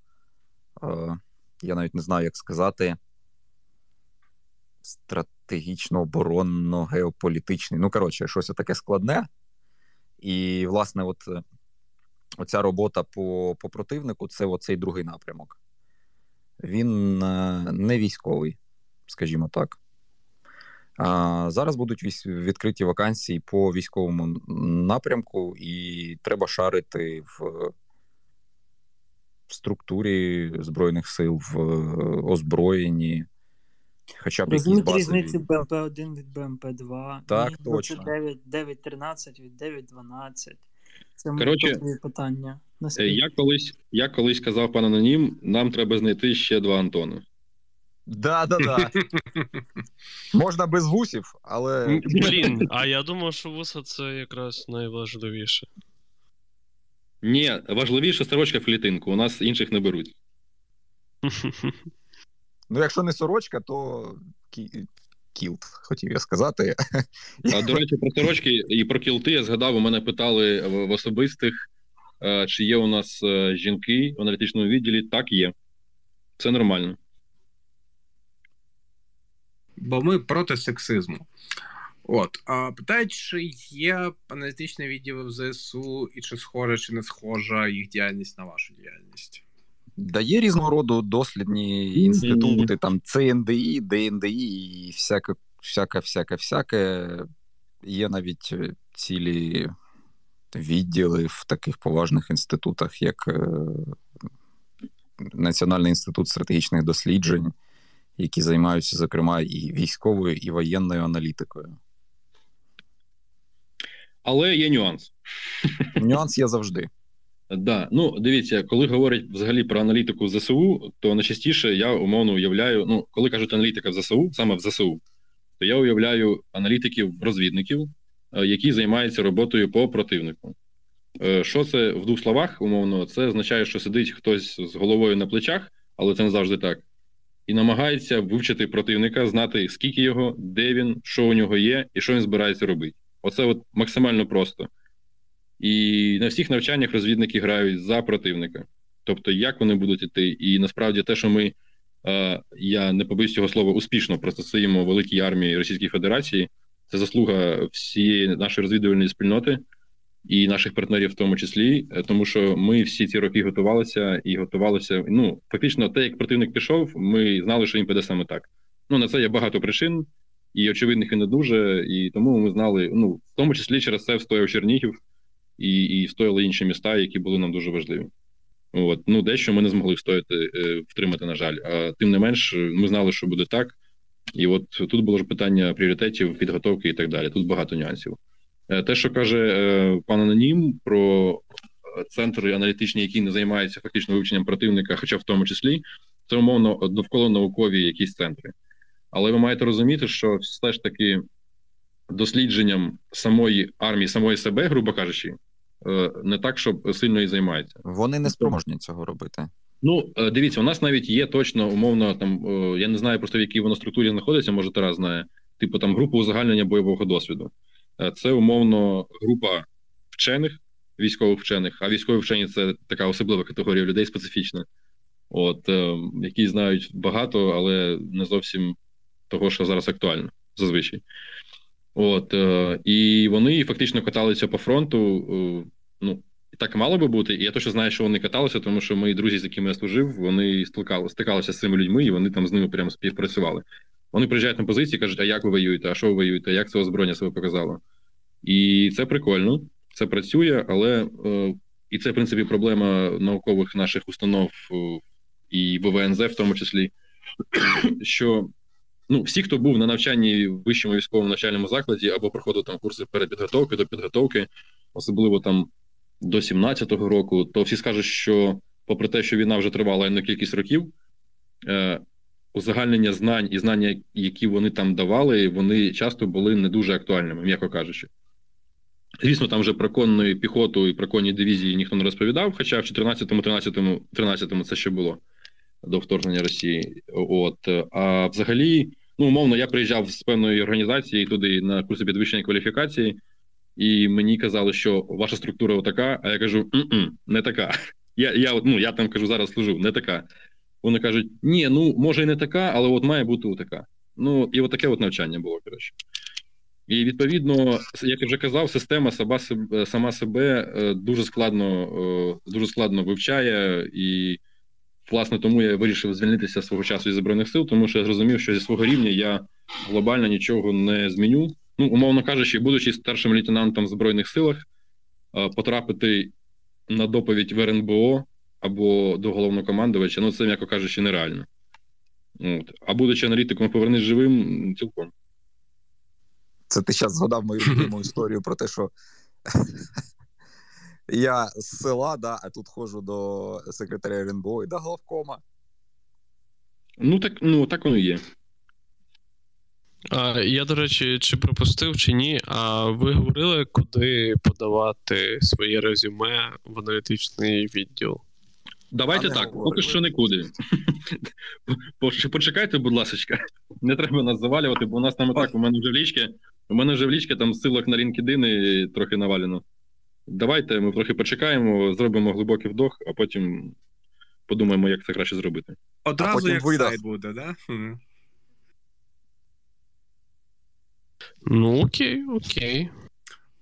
а, я навіть не знаю, як сказати, стратегічно оборонно геополітичний. Ну, коротше, щось таке складне. І, власне, от оця робота по по противнику це оцей другий напрямок. Він не військовий, скажімо так. Зараз будуть відкриті вакансії по військовому напрямку, і треба шарити в структурі Збройних сил, в озброєнні. Хоча б Розуміти різницю БМП-1 від БМП-2. Так, Ні, точно. 9.13 від 9.12. Це Коротше, питання. Е, я колись я колись казав пан Анонім, нам треба знайти ще два Антони. Да, да, да. Можна без вусів, але. Блін, [laughs] а я думав, що вуса це якраз найважливіше. Ні, важливіше сорочка в клітинку. У нас інших не беруть. [laughs] Ну, якщо не сорочка, то кілт, хотів я сказати. А, До речі, про сорочки і про кілти я згадав, у мене питали в особистих, е, чи є у нас е, жінки в аналітичному відділі. Так, є. Це нормально. Бо ми проти сексизму. От, а питають, чи є аналітичне відділ в ЗСУ, і чи схожа, чи не схожа їх діяльність на вашу діяльність? Дає різного роду дослідні інститути, там ЦНДІ, ДНДІ і всяке, всяке, всяке, всяке. Є навіть е, цілі відділи в таких поважних інститутах, як е, Національний інститут стратегічних досліджень, які займаються, зокрема, і військовою, і воєнною аналітикою. Але є нюанс. [laughs] Нюанс є завжди. Да, ну дивіться, коли говорять взагалі про аналітику в ЗСУ, то найчастіше я умовно уявляю. Ну, коли кажуть аналітика в ЗСУ, саме в ЗСУ, то я уявляю аналітиків-розвідників, е, які займаються роботою по противнику. Е, що це в двох словах, умовно, це означає, що сидить хтось з головою на плечах, але це не завжди так, і намагається вивчити противника, знати, скільки його, де він, що у нього є, і що він збирається робити. Оце от максимально просто. І на всіх навчаннях розвідники грають за противника. Тобто, як вони будуть іти. І насправді те, що ми, я не побоюсь цього слова, успішно протистоїмо великій армії Російської Федерації, це заслуга всієї нашої розвідувальної спільноти і наших партнерів, в тому числі, е, тому що ми всі ці роки готувалися і готувалися. Ну, фактично, те, як противник пішов, ми знали, що він піде саме так. Ну на це є багато причин, і очевидних і не дуже. І тому ми знали, ну в тому числі через це встояв Чернігів і і встояли інші міста, які були нам дуже важливі. От ну дещо ми не змогли встояти, е, втримати, на жаль. А тим не менш, ми знали, що буде так. І от тут було ж питання пріоритетів, підготовки і так далі. Тут багато нюансів. Е, те, що каже е, пан Анонім про центри аналітичні, які не займаються фактично вивченням противника, хоча в тому числі, це умовно довкола наукові якісь центри. Але ви маєте розуміти, що все ж таки дослідженням самої армії, самої себе, грубо кажучи, е, не так, щоб сильно і займається. Вони не спроможні цього робити. Ну, е, дивіться, у нас навіть є точно умовно там. Е, я не знаю просто в якій воно структурі знаходиться, може Тарас знає. Типу там група узагальнення бойового досвіду. Це умовно група вчених, військових вчених, а військові вчені це така особлива категорія людей специфічна, от які знають багато, але не зовсім того, що зараз актуально зазвичай. От е, і вони фактично каталися по фронту. Е, ну так мало би бути. І я точно знаю, що вони каталися, тому що мої друзі, з якими я служив, вони стикалися з цими людьми, і вони там з ними прямо співпрацювали. Вони приїжджають на позиції, кажуть, а як ви воюєте, а що ви воюєте, як це озброєння себе показало? І це прикольно, це працює, але е, і це в принципі проблема наукових наших установ е, і ВВНЗ, в тому числі, [clears throat] що ну, всі, хто був на навчанні в вищому військовому навчальному закладі або проходив там курси перепідготовки до підготовки, особливо там до 17-го року, то всі скажуть, що, попри те, що війна вже тривала на кількість років, е, узагальнення знань і знання, які вони там давали, вони часто були не дуже актуальними, м'яко кажучи. Звісно, там вже про конну піхоту і про конні дивізії ніхто не розповідав, хоча в 14-му, 13-му, 13-му це ще було до вторгнення Росії. От а взагалі, ну умовно, я приїжджав з певної організації туди на курси підвищення кваліфікації, і мені казали, що ваша структура отака. А я кажу, не така. [laughs] Я я, ну, я там кажу, зараз служу, не така. Вони кажуть, ні, ну може і не така, але от має бути така. Ну і от таке от навчання було коротше. І відповідно, як я вже казав, система сама себе сама себе дуже складно е, дуже складно вивчає і. Власне, тому я вирішив звільнитися свого часу із збройних сил, тому що я зрозумів, що зі свого рівня я глобально нічого не зміню. Ну, умовно кажучи, будучи старшим лейтенантом в збройних силах, потрапити на доповідь в РНБО або до головнокомандувача, ну це, м'яко кажучи, нереально. От. А будучи аналітиком, повернись живим, цілком. Це ти зараз згадав мою любиму історію про те, що я з села, да, а тут ходжу до секретаря РНБО і до главкома. Ну так, ну так воно і є. А, Я, до речі, чи пропустив, чи ні, а ви говорили, куди подавати своє резюме в аналітичний відділ? Давайте так, поки що нікуди. [laughs] Почекайте, будь ласка. Не треба нас завалювати, бо у нас там і так, у мене вже в лічки. У мене вже в лічки там ссылок на LinkedIn трохи навалено. Давайте ми трохи почекаємо, зробимо глибокий вдох, а потім подумаємо, як це краще зробити. Одразу потім як видав. сайт буде, да? Ну, окей, окей.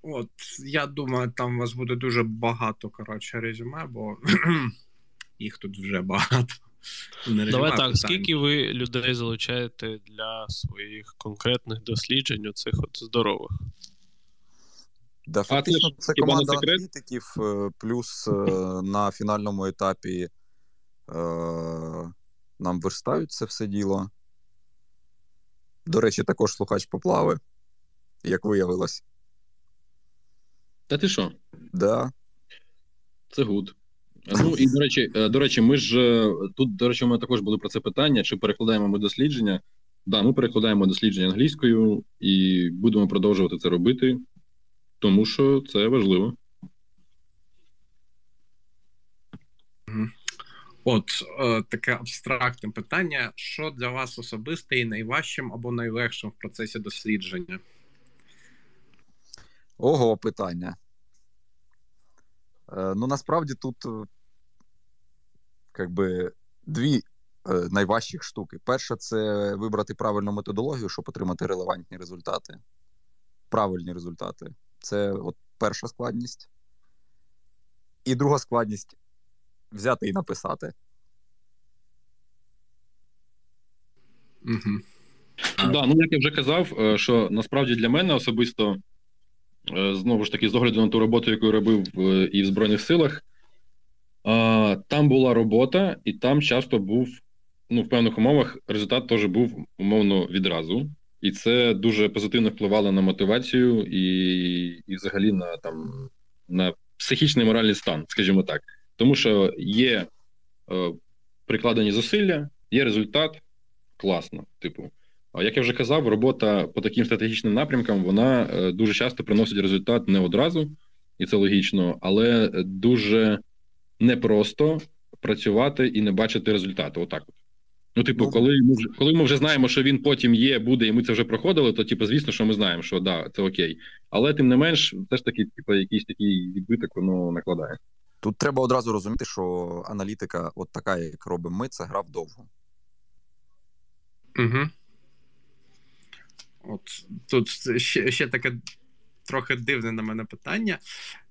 От, я думаю, там у вас буде дуже багато, коротше, резюме, бо їх тут вже багато. [laughs] Давай так, скільки ви людей залучаєте для своїх конкретних досліджень, оцих от здорових? Да, фактично, це команда аналітиків, е, плюс е, на фінальному етапі е, нам верстають це все діло. До речі, також слухач поплави, як виявилось. Та ти що? Да. Це good. Ну і до [laughs] речі, е, до речі, ми ж е, тут, до речі, у мене також були про це питання: чи перекладаємо ми дослідження? Да, ми перекладаємо дослідження англійською і будемо продовжувати це робити, тому що це важливо. От е, таке абстрактне питання: що для вас особисто є найважчим або найлегшим в процесі дослідження? Ого, питання. Е, ну, насправді тут е, как би, дві е, найважчих штуки. Перша це вибрати правильну методологію, щоб отримати релевантні результати. Правильні результати. Це от перша складність. І друга складність взяти і написати. Угу. Да, ну як я вже казав, що насправді для мене особисто, знову ж таки, з огляду на ту роботу, яку я робив е, і в Збройних силах, е, там була робота, і там часто був, ну, в певних умовах, результат теж був умовно відразу. І це дуже позитивно впливало на мотивацію і, і взагалі на там на психічний моральний стан, скажімо так. Тому що є е, прикладені зусилля, є результат, класно. Типу, як я вже казав, робота по таким стратегічним напрямкам вона е, дуже часто приносить результат не одразу, і це логічно, але дуже непросто працювати і не бачити результату. Отак. От. Ну, типу, коли ми вже коли ми вже знаємо, що він потім є, буде, і ми це вже проходили, то типу, звісно, що ми знаємо, що да, це окей. Але тим не менш, все ж таки, типу, якийсь такий відбиток воно накладає. Тут треба одразу розуміти, що аналітика, от така, як робимо ми, це гра вдовго. Угу. От тут ще, ще таке трохи дивне на мене питання.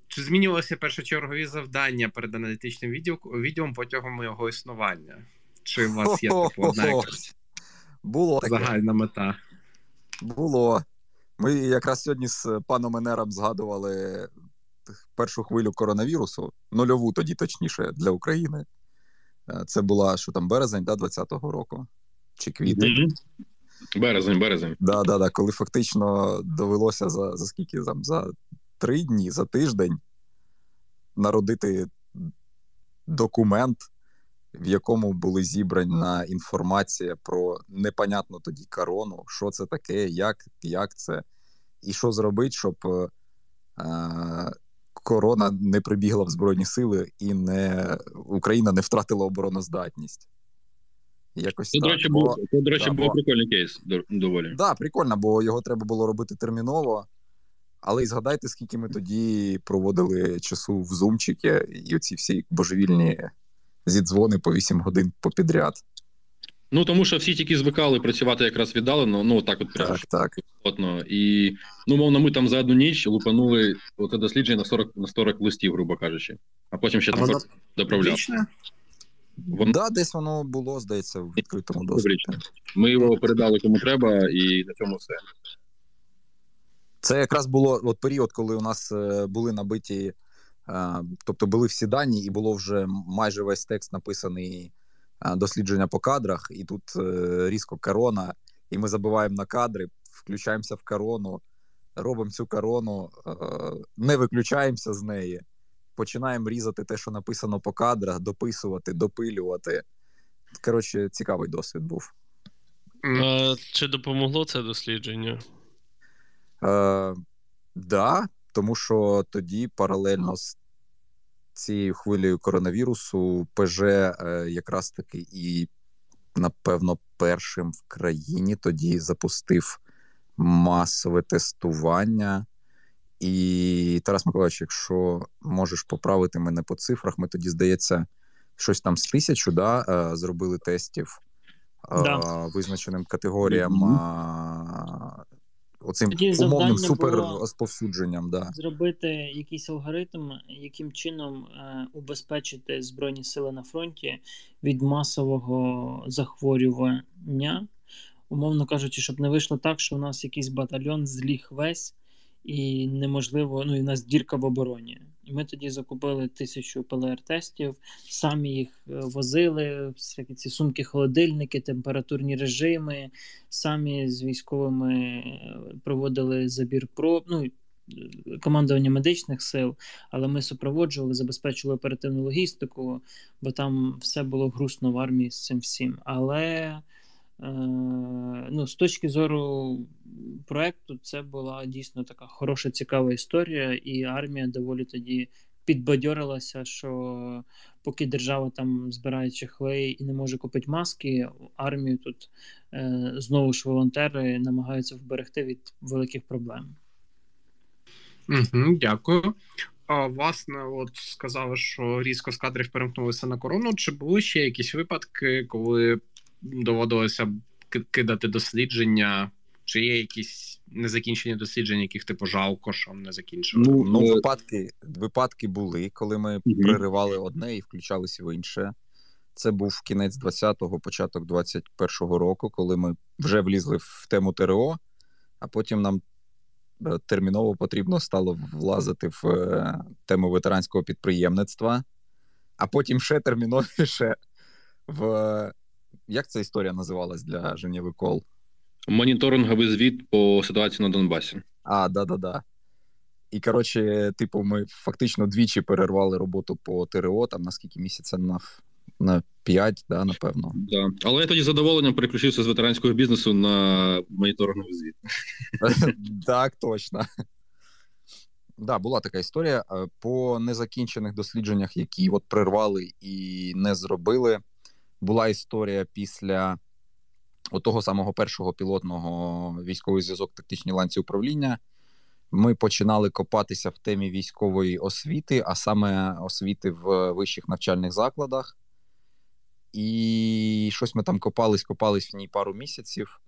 Чи змінювалися першочергові завдання перед аналітичним відділ, відділом протягом його існування? Чи у вас є типу, одна якась Було таке. загальна мета? Було. Ми якраз сьогодні з паном Енером згадували першу хвилю коронавірусу, нульову тоді, точніше, для України. Е, Це була що там, березень да, 20-го року чи квітень. Мгм. Березень, березень. Да, да, да, коли фактично довелося за, за скільки там, за три дні, за тиждень народити документ, в якому були зібрана інформація про непонятну тоді корону, що це таке, як, як це, і що зробити, щоб е, корона не прибігла в Збройні Сили і не Україна не втратила обороноздатність. Якось Це, до речі, Бо- був, це, до речі, да, був бо- прикольний кейс до- доволі. Да, прикольно, бо його треба було робити терміново. Але і згадайте, скільки ми тоді проводили часу в зумчики, і оці всі божевільні зідзвони по 8 годин попідряд. Ну тому що всі тільки звикали працювати якраз віддалено, ну так от прямо Так, так. плотно. І ну, мовно, ми там за одну ніч лупанули оце дослідження на 40 на 40 листів, грубо кажучи, а потім ще А там. Вічне? Воно Да, десь воно було, здається, в відкритому доступі. Ми його передали кому треба, і на цьому все. Це якраз було от період, коли у нас е, були набиті, е, тобто були всі дані, і було вже майже весь текст написаний е, дослідження по кадрах, і тут різко корона, і ми забиваємо на кадри, включаємося в корону, робимо цю корону, не виключаємося з неї, починаємо різати те, що написано по кадрах, дописувати, допилювати. коротше, цікавий досвід був. А Чи допомогло це дослідження? Е, Да, тому що тоді паралельно з цією хвилею коронавірусу ПЖ е, якраз таки і, напевно, першим в країні тоді запустив масове тестування. І Тарас Миколаївич, якщо можеш поправити мене по цифрах, ми тоді, здається, щось там з тисячу да, е, зробили тестів Да. е, визначеним категоріям. А, Оцим Тоді умовним завдання супер було- розповсюдженням, да. Зробити якийсь алгоритм, яким чином убезпечити Збройні сили на фронті від масового захворювання, умовно кажучи, щоб не вийшло так, що у нас якийсь батальйон зліг весь і неможливо, ну і в нас дірка в обороні. І ми тоді закупили тисячу ПЛР-тестів, самі їх е, возили, всякі ці сумки-холодильники, температурні режими, самі з військовими е, проводили забір проб. Ну, командування медичних сил, але ми супроводжували, забезпечували оперативну логістику, бо там все було грустно в армії з цим всім. Але ну, з точки зору проекту, це була дійсно така хороша, цікава історія, і армія доволі тоді підбадьорилася, що поки держава там збирає чехли і не може купити маски, армію тут е, знову ж волонтери намагаються вберегти від великих проблем. Угу, дякую. А, власне, от сказали, що різко з кадрів перемкнулися на корону. Чи були ще якісь випадки, коли доводилося ки- кидати дослідження? Чи є якісь незакінчені дослідження, яких типу жалко, що не закінчили? Ну, Ну, е, випадки, випадки були, коли ми Мгм. переривали одне і включалися в інше. Це був кінець 20-го, початок 21-го року, коли ми вже влізли в тему ТРО, а потім нам е, терміново потрібно стало влазити в е, тему ветеранського підприємництва, а потім ще терміновіше в. Як ця історія називалась для Женєви Кол? моніторинговий звіт по ситуації на Донбасі. А, да-да-да. І коротше, типу, ми фактично двічі перервали роботу по ТРО, там на скільки місяця на, на 5, да, напевно. Да. Але я тоді з задоволенням переключився з ветеранського бізнесу на моніторинговий звіт. [laughs] Так, точно. Да, була така історія. Е, По незакінчених дослідженнях, які от прервали і не зробили, була історія після того самого першого пілотного військовий зв'язок тактичні ланці управління. Ми починали копатися в темі військової освіти, а саме освіти в вищих навчальних закладах. І щось ми там копались, копались в ній пару місяців.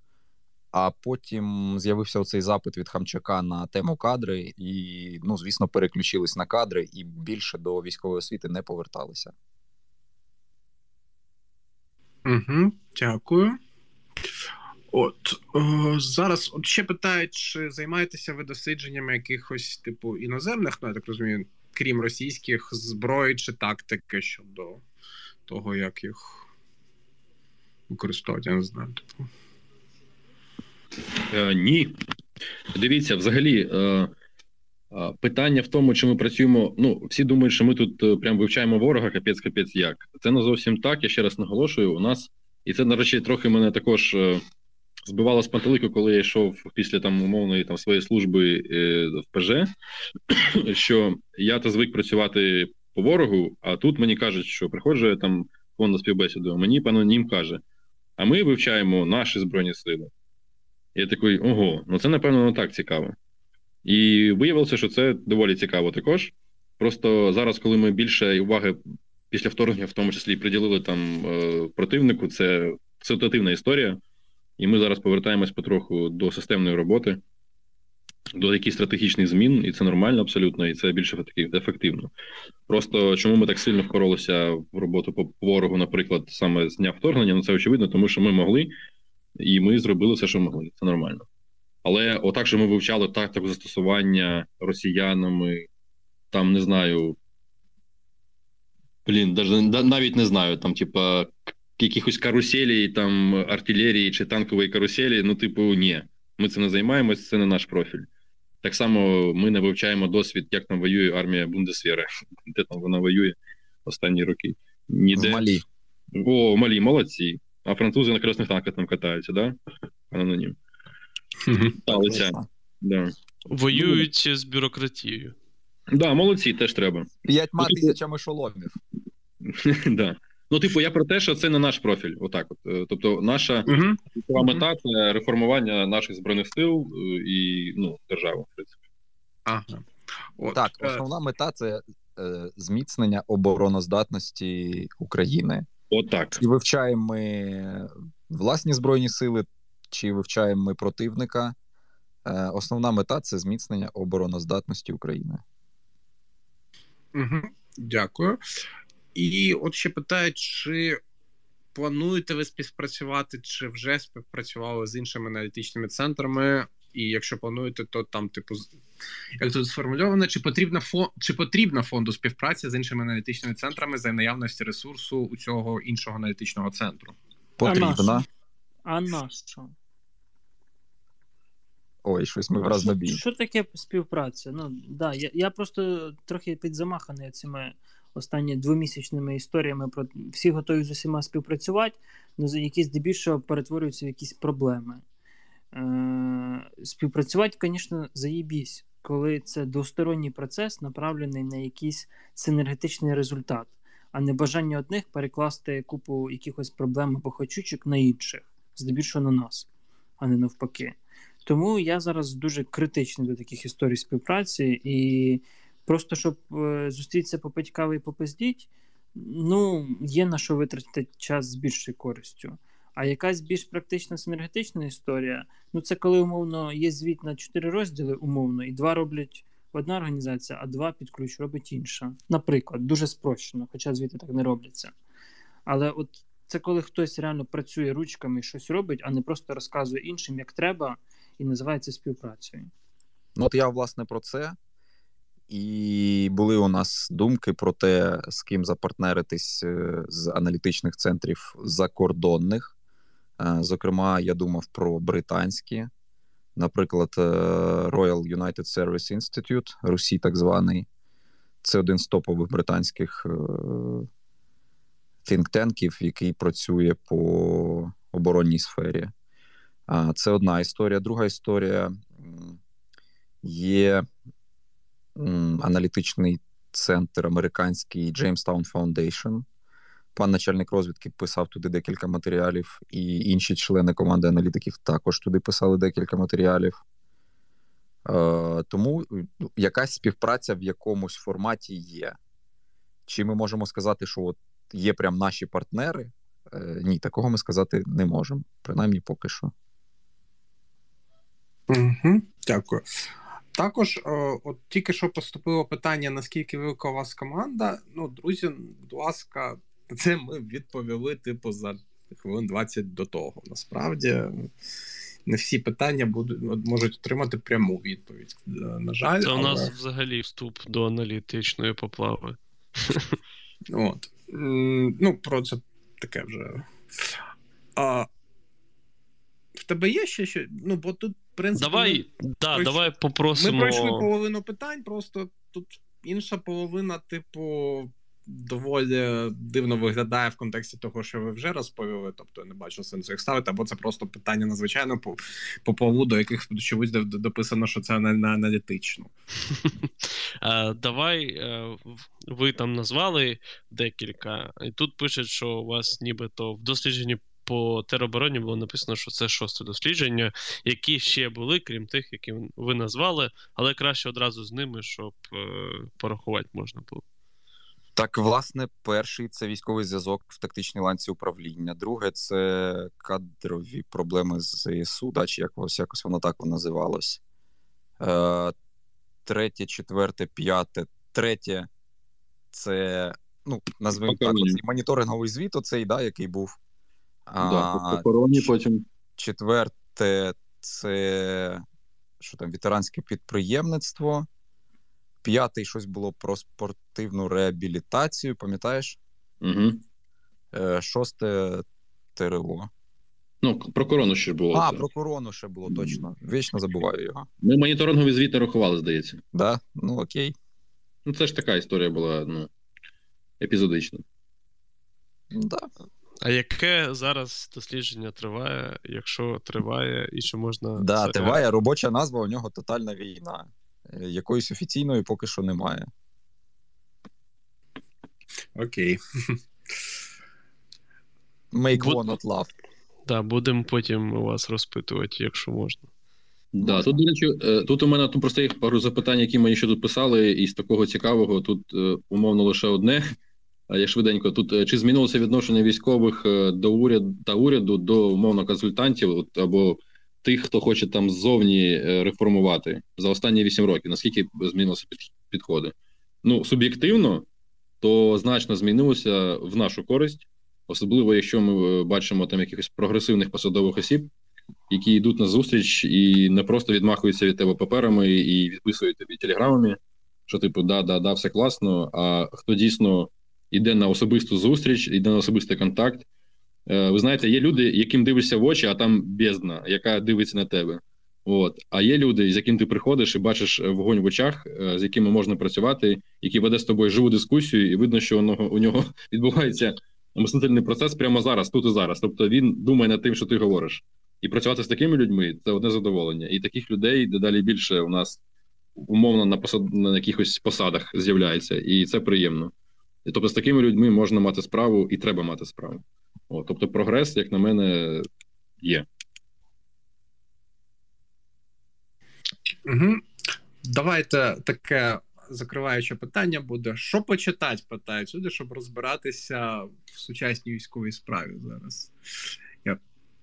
А потім з'явився оцей запит від Хамчака на тему кадри, і, ну, звісно, переключились на кадри і більше до військової освіти не поверталися. Угу, дякую. От о, зараз от ще питають, чи займаєтеся ви дослідженнями якихось типу іноземних, ну я так розумію, крім російських зброї чи тактики щодо того, як їх використовувати, я не знаю. Типу. Е, ні. Дивіться, взагалі, е, е, питання в тому, чи ми працюємо. Ну, всі думають, що ми тут е, прям вивчаємо ворога, капець, капець як. Це не зовсім так. Я ще раз наголошую. У нас, і це, до речі, трохи мене також е, збивало з пантелику, коли я йшов після там умовної там своєї служби е, в ПЖ, [coughs] що я то звик працювати по ворогу, а тут мені кажуть, що приходжу я там фон на співбесіду, мені пан Нім каже: а ми вивчаємо наші збройні сили. Я такий, ого, ну це напевно не так цікаво. І виявилося, що це доволі цікаво також. Просто зараз, коли ми більше уваги після вторгнення, в тому числі приділили там е, противнику, це ситуативна історія, і ми зараз повертаємось потроху до системної роботи, до якихось стратегічних змін, і це нормально абсолютно, і це більш ефектив- ефективно. Просто чому ми так сильно впоролися в роботу по ворогу, наприклад, саме з дня вторгнення, ну це очевидно, тому що ми могли, і ми зробили все, що могли. Це нормально. Але отак, що ми вивчали тактику застосування росіянами, там не знаю. Блін, даже, да- навіть не знаю, там, типа, якихось каруселі, там, артилерії чи танкової каруселі, ну, типу, ні. Ми цим не займаємось, це не наш профіль. Так само ми не вивчаємо досвід, як там воює армія Бундесвєри, де там вона воює останні роки. В Малі. О, малі, молодці. А французи на красних танках там катаються, да? Анонім. Да. Воюють з бюрократією. да, молодці, теж треба. П'ятьма Ну, типу- тисячами шоломів. [laughs] да. Ну, типу, я про те, що це не наш профіль. Отак, от. Е, Тобто, наша Угу. мета це реформування наших збройних сил е, і ну, держави, в принципі. Ага. От, Так, е, основна мета це е, зміцнення обороноздатності України. Отак. Чи вивчаємо ми власні збройні сили, чи вивчаємо ми противника. Е, Основна мета це зміцнення обороноздатності України. Угу. Дякую. І от ще питають, чи плануєте ви співпрацювати, чи вже співпрацювали з іншими аналітичними центрами? І якщо плануєте, то там, типу, з- як тут сформульовано, чи потрібна фон, чи потрібна фонду співпраця з іншими аналітичними центрами за наявності ресурсу у цього іншого аналітичного центру? Потрібна. А на що? Ой, щось ми враз на бій. Що таке співпраця? Ну, да, я, я просто трохи підзамаханий цими останні двомісячними історіями про всі готові з усіма співпрацювати, але які здебільшого перетворюються в якісь проблеми. Е, співпрацювати, звісно, заєбісь, коли це двосторонній процес, направлений на якийсь синергетичний результат, а не бажання одних перекласти купу якихось проблем або хочучок на інших, здебільшого на нас, а не навпаки. Тому я зараз дуже критичний до таких історій співпраці, і просто щоб е, зустрітися попити кави і попиздіть, ну, є на що витратити час з більшою користю. А якась більш практична синергетична історія, ну це коли умовно є звіт на чотири розділи, умовно, і два роблять одна організація, а два під ключ робить інша. Наприклад, дуже спрощено, хоча звіти так не робляться. Але от це коли хтось реально працює ручками і щось робить, а не просто розказує іншим, як треба, і називається співпрацею. Ну, от я, власне, про це. І були у нас думки про те, з ким запартнеритись е, з аналітичних центрів закордонних. Е, Зокрема, я думав про британські, наприклад, е, Royal United Service Institute, Русі, так званий. Це один з топових британських тінктенків, який працює по оборонній сфері. Це одна історія. Друга історія є аналітичний центр американський Jamestown Foundation. Пан начальник розвідки писав туди декілька матеріалів, і інші члени команди аналітиків також туди писали декілька матеріалів. Е, тому ну, якась співпраця в якомусь форматі є. Чи ми можемо сказати, що от є прям наші партнери? Е, ні, такого ми сказати не можемо, принаймні поки що. Угу, дякую. Також, о, от тільки що поступило питання, наскільки велика у вас команда. Ну, друзі, будь ласка, це ми відповіли, типу, за хвилин 20 до того. Насправді, не всі питання будуть можуть отримати пряму відповідь. Е, На жаль, Це у але... нас взагалі вступ до аналітичної поплави. От. Ну, про це таке вже. А, В тебе є ще що? Ну, бо тут, принципі, Давай, да, пройш- давай ми пройшли половину питань, просто тут інша половина, типу, доволі дивно виглядає в контексті того, що ви вже розповіли. Тобто я не бачу сенсу їх ставити, або це просто питання надзвичайно по, по поводу, до яких чомусь дописано, що це на, на аналітичну. [laughs] Е, Давай е, ви там назвали декілька, і тут пишуть, що у вас нібито в дослідженні по теробороні було написано, що це шосте дослідження, які ще були, крім тих, які ви назвали, але краще одразу з ними, щоб е, порахувати можна було. Так, власне, перший це військовий зв'язок в тактичній ланці управління. Друге це кадрові проблеми з ЗСУ, да, чи якось, якось воно так називалось. Е, третє, четверте, п'яте. Третє це, ну, назвемо так, моніторинговий звіт, оцей, да, який був. А, Да, по потім. Четверте це що там, ветеранське підприємництво. П'ятий щось було про спортивну реабілітацію, пам'ятаєш? Угу. Е, Шосте ТРО. Ну, про корону ще було. А, це. про корону ще було точно. Вічно забуваю його. Ми моніторингові звіти рахували, здається. Да? Ну окей. Ну, це ж така історія була, ну, епізодична. Да. А яке зараз дослідження триває, якщо триває, і чи можна. Да, це- триває робоча назва, у нього тотальна війна. Е, Якоїсь офіційної поки що немає. Окей. Make Бу- war not love. Да, будемо потім вас розпитувати, якщо можна. Да, тут, до речі, е, тут у мене тут просто є пару запитань, які мені ще тут писали, і з такого цікавого тут е, умовно лише одне. А я швиденько тут е, чи змінилося відношення військових е, до уряду та уряду до умовно консультантів, або тих, хто хоче там ззовні е, реформувати за останні 8 років? Наскільки змінилися підходи? Ну, суб'єктивно, то значно змінилося в нашу користь, особливо якщо ми е, бачимо там якихось прогресивних посадових осіб, які йдуть на зустріч і не просто відмахуються від тебе паперами і відписують тобі телеграмами, що типу, да, да, да, все класно. А хто дійсно йде на особисту зустріч, йде на особистий контакт. Е, Ви знаєте, є люди, яким дивишся в очі, а там бездна, яка дивиться на тебе. От. А є люди, з яким ти приходиш і бачиш вогонь в очах, е, з якими можна працювати, які веде з тобою живу дискусію, і видно, що нього, у нього [laughs] відбувається мислительний процес прямо зараз, тут і зараз. Тобто він думає над тим, що ти говориш. І працювати з такими людьми це одне задоволення. І таких людей дедалі більше у нас умовно на посад на якихось посадах з'являється, і це приємно. І, тобто, з такими людьми можна мати справу і треба мати справу. О, тобто, прогрес, як на мене, є. Угу. Давайте таке закриваюче питання буде: що почитати, питають люди, щоб розбиратися в сучасній військовій справі зараз. Я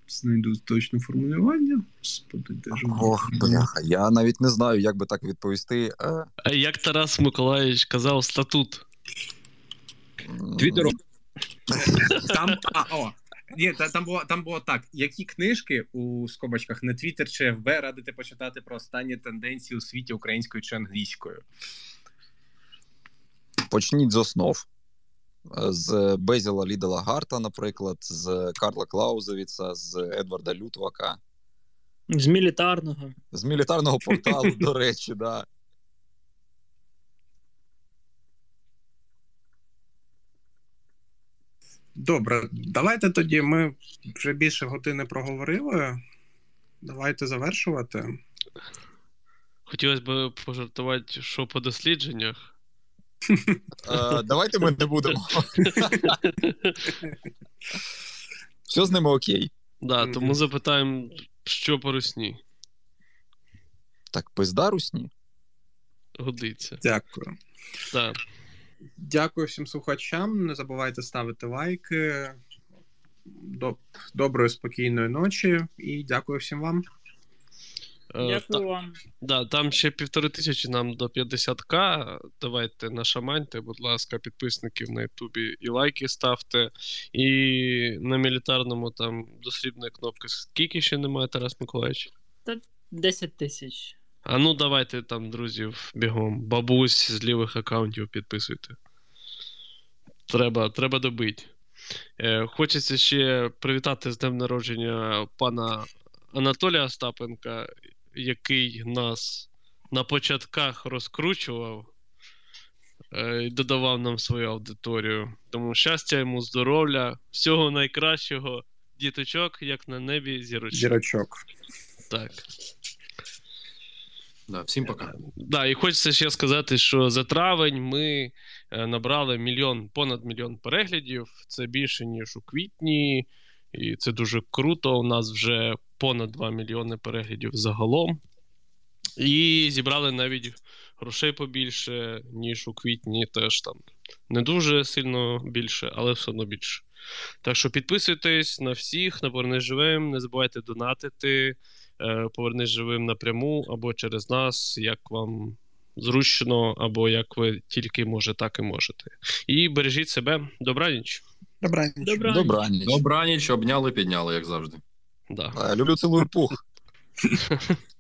знайду точне формулювання. Господи, де ж воно? Ох, бляха. Я навіть не знаю, як би так відповісти. Е, А як Тарас Миколаївич казав, статут. М, Твіттером Там, а, о, ні, та- там було, там було так. Які книжки у скобочках не Твіттер чи ФБ радите почитати про останні тенденції у світі українською чи англійською? Почніть з основ. З Безіла Лідела Гарта, наприклад, з Карла Клаузевіца, з Едварда Лютвака, З мілітарного. з мілітарного порталу, до речі, да. Добре, давайте тоді. Ми вже більше години проговорили. Давайте завершувати. Хотілося б пожартувати, що по дослідженнях. Е, давайте ми не будемо. Все з ними окей. Да, тому запитаємо, що по русні. Так, пизда русні. Годиться. Дякую. Да. Дякую всім слухачам. Не забувайте ставити лайки. Доброї, спокійної ночі і дякую всім вам. Е, Дякую вам. Да, там ще півтори тисячі нам до 50к. Давайте нашаманьте, будь ласка, підписників на Ютубі і лайки ставте. І на мілітарному там дослідної кнопки. Скільки ще немає, Тарас Миколаївич? 10 тисяч. А ну давайте там, друзів, бігом. Бабусь з лівих аккаунтів підписуйте. Треба, треба добити. Е, хочеться ще привітати з днем народження пана Анатолія Остапенка, який нас на початках розкручував е, і додавав нам свою аудиторію. Тому щастя йому, здоров'я, всього найкращого, діточок, як на небі, зірочок. Зірочок. Так. Да, всім пока. Да, і хочеться ще сказати, що за травень ми е, набрали мільйон, понад мільйон переглядів. Це більше, ніж у квітні, і це дуже круто. У нас вже понад 2 мільйони переглядів загалом. І зібрали навіть грошей побільше, ніж у квітні. Теж там не дуже сильно більше, але все одно більше. Так що підписуйтесь на всіх, на «Повернись живим, не забувайте донатити. Е, Повернись живим напряму або через нас, як вам зручно, або як ви тільки може, так і можете. І бережіть себе. Добраніч. Добра. Добра. Добраніч. Добраніч, обняли, підняли, як завжди. Да. Люблю цілую пух. [laughs]